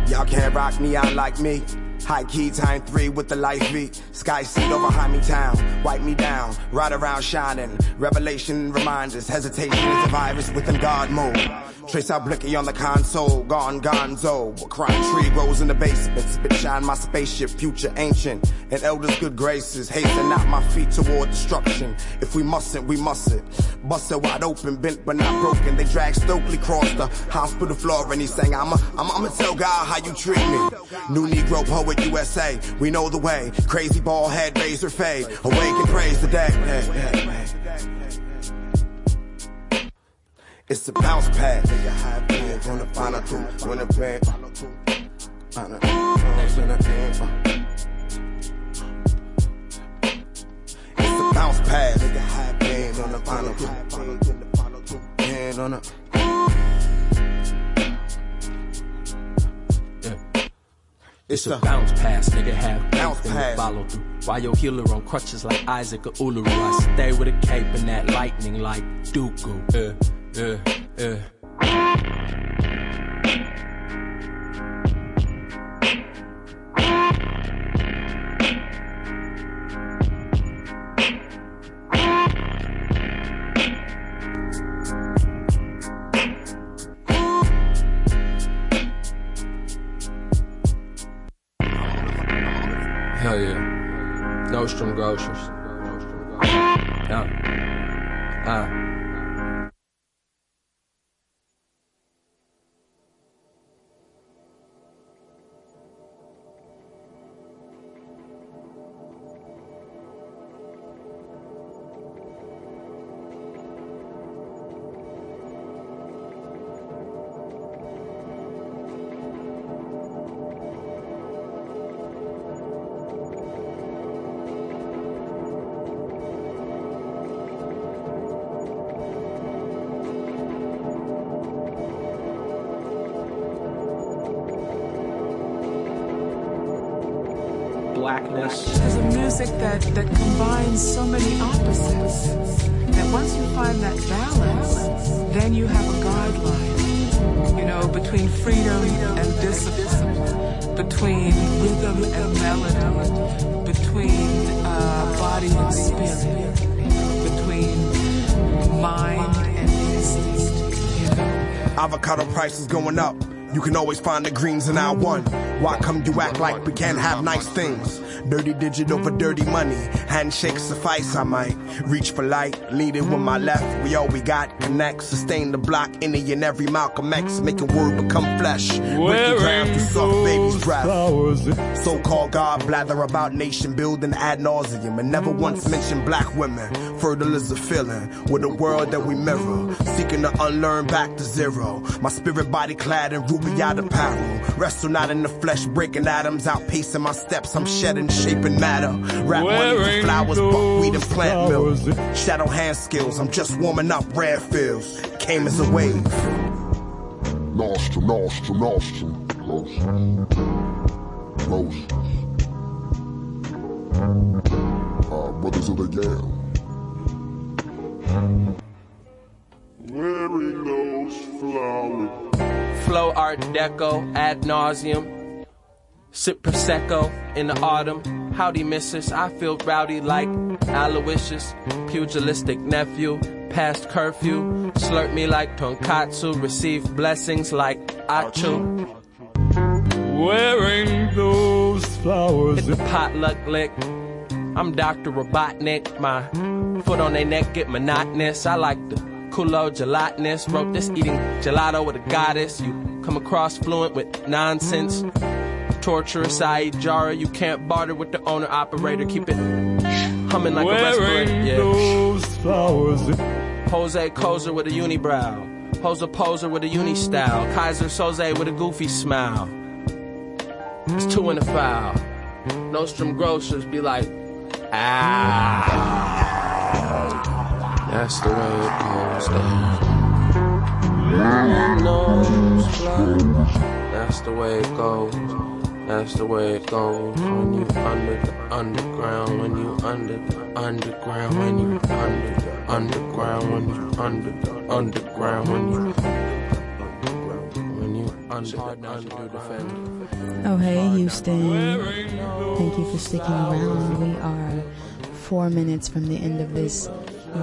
Y'all can't rock me out like me. High key time three with the life beat. Sky seat over high me town. Wipe me down. Ride around shining. Revelation reminders. Hesitation is a virus within God mode. Trace out blicky on the console. Gone gonzo. A crime tree grows in the basement. Spit shine my spaceship. Future ancient. And elders good graces. Hasten out my feet toward destruction. If we mustn't, we mustn't. Busted wide open, bent but not broken. They drag Stokely across the hospital floor and he sang, I'ma, I'ma, I'ma tell God how you treat me. New Negro poet USA, we know the way. Crazy ball head, razor fade. Awake and praise the day. Hey, hey. It's the bounce pad. Nigga, high band, gonna find a two, when band. It's the bounce pad. Nigga, high band on the final two. Hand on the. It's a bounce pass, nigga. Have bounce the follow through. Why your healer on crutches like Isaac or Uluru? I stay with a cape and that lightning like Dooku. Uh, uh, uh. Nostrum prices going up. You can always find the greens in our one. Why come you act like we can't have nice things? Dirty digit over dirty money. Handshake suffice, I might reach for light. Lead it with my left. We all we got. Connect, sustain the block. Any and every Malcolm X. Making word become flesh. Break the soft baby's breath. So called God blather about nation building ad nauseum. And never once mention black women. Fertile is a feeling. With a world that we mirror. Seeking to unlearn back to zero. My spirit body clad in ruby out apparel. Wrestle not in the flesh, breaking atoms, outpacing my steps. I'm shedding, shaping matter. Rap money for flowers, buckwheat and plant milk. Shadow hand skills, I'm just warming up rare fields. Came as a wave. Nostrum, nostrum, nostrum. Close. Close. Uh, brothers of the Yam. Art Deco ad nauseum. Sip Prosecco in the autumn. Howdy, missus. I feel rowdy like Aloysius. Pugilistic nephew. Past curfew. Slurp me like tonkatsu. Receive blessings like Achu. Wearing those flowers. Hit the potluck lick. I'm Dr. Robotnik. My foot on their neck get monotonous. I like the culo gelatinous. Wrote this eating gelato with a goddess. You come across fluent with nonsense. Torturous, I eat Jara. You can't barter with the owner operator. Keep it humming like a Wearing respirator. Yeah. those flowers. Jose Kozer with a unibrow. Jose Poser with a uni style. Keyser Soze with a goofy smile. It's two in a foul. Nostrum grocers be like, ah. That's the way it goes down. That's the way it goes. That's the way it goes when you under the underground, when you under the underground, when you under the underground, when you under the underground, when you. Oh, hey, Houston. Thank you for sticking around. We are four minutes from the end of this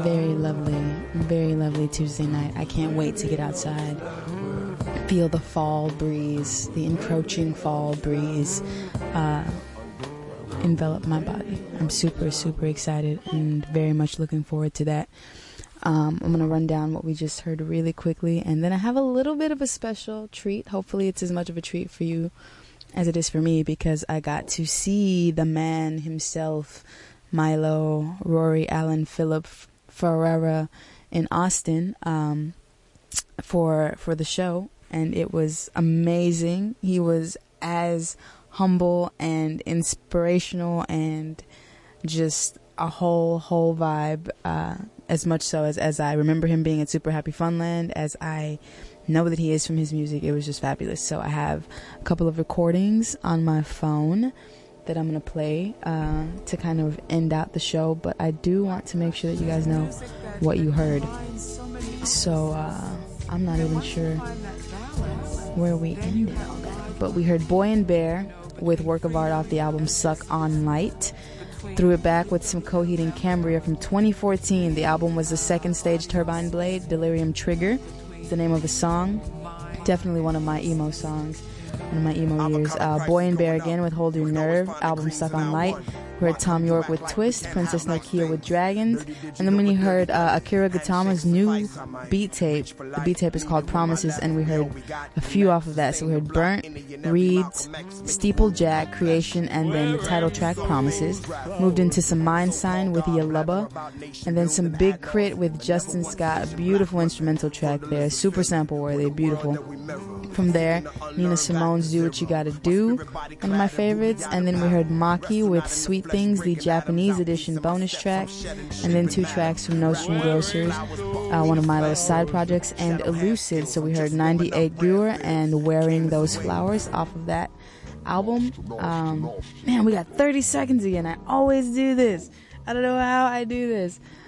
very lovely, very lovely Tuesday night. I can't wait to get outside. Feel the fall breeze, the encroaching fall breeze uh, envelop my body. I'm super, super excited and very much looking forward to that. Um, I'm going to run down what we just heard really quickly, and then I have a little bit of a special treat. Hopefully, it's as much of a treat for you as it is for me because I got to see the man himself, Milo Rory Allen Philip Ferreira, in Austin um, for for the show, and it was amazing. He was as humble and inspirational and just a whole whole vibe. Uh, as much so as as I remember him being at Super Happy Funland, as I know that he is from his music. It was just fabulous. So I have a couple of recordings on my phone that I'm gonna play uh, to kind of end out the show. But I do want to make sure that you guys know what you heard. So uh, I'm not even sure where we ended all that. But we heard Boy and Bear with work of art off the album Suck on Light. Threw it back with some Coheed and Cambria from 2014. The album was the second stage Turbine Blade, Delirium Trigger the name of the song. Definitely one of my emo songs, one of my emo years. Uh, Boy and Bear again with Hold Your Nerve, album Suck on Light. We heard Thom Yorke with Twist, Princess Nokia with Dragons, and then when you heard uh, Akira Gatama's new beat tape, the beat tape is called Promises, and we heard a few off of that. So we heard Burnt, Reeds, Steeple Jack, Creation, and then the title track Promises. Moved into some Mind Sign with Yalubba, and then some Big K.R.I.T. with Justin Scott, a beautiful instrumental track there, super sample worthy, beautiful. From there, Nina Simone's Do What You Gotta Do, one of my favorites, and then we heard Maki with Sweet Things, the Japanese edition bonus track, and then two tracks from Nostrum Grocers, uh, one of Milo's side projects, and Elucid. So we heard 98 Brewer and Wearing Those Flowers off of that album. Um, man, we got 30 seconds again. I always do this. I don't know how I do this.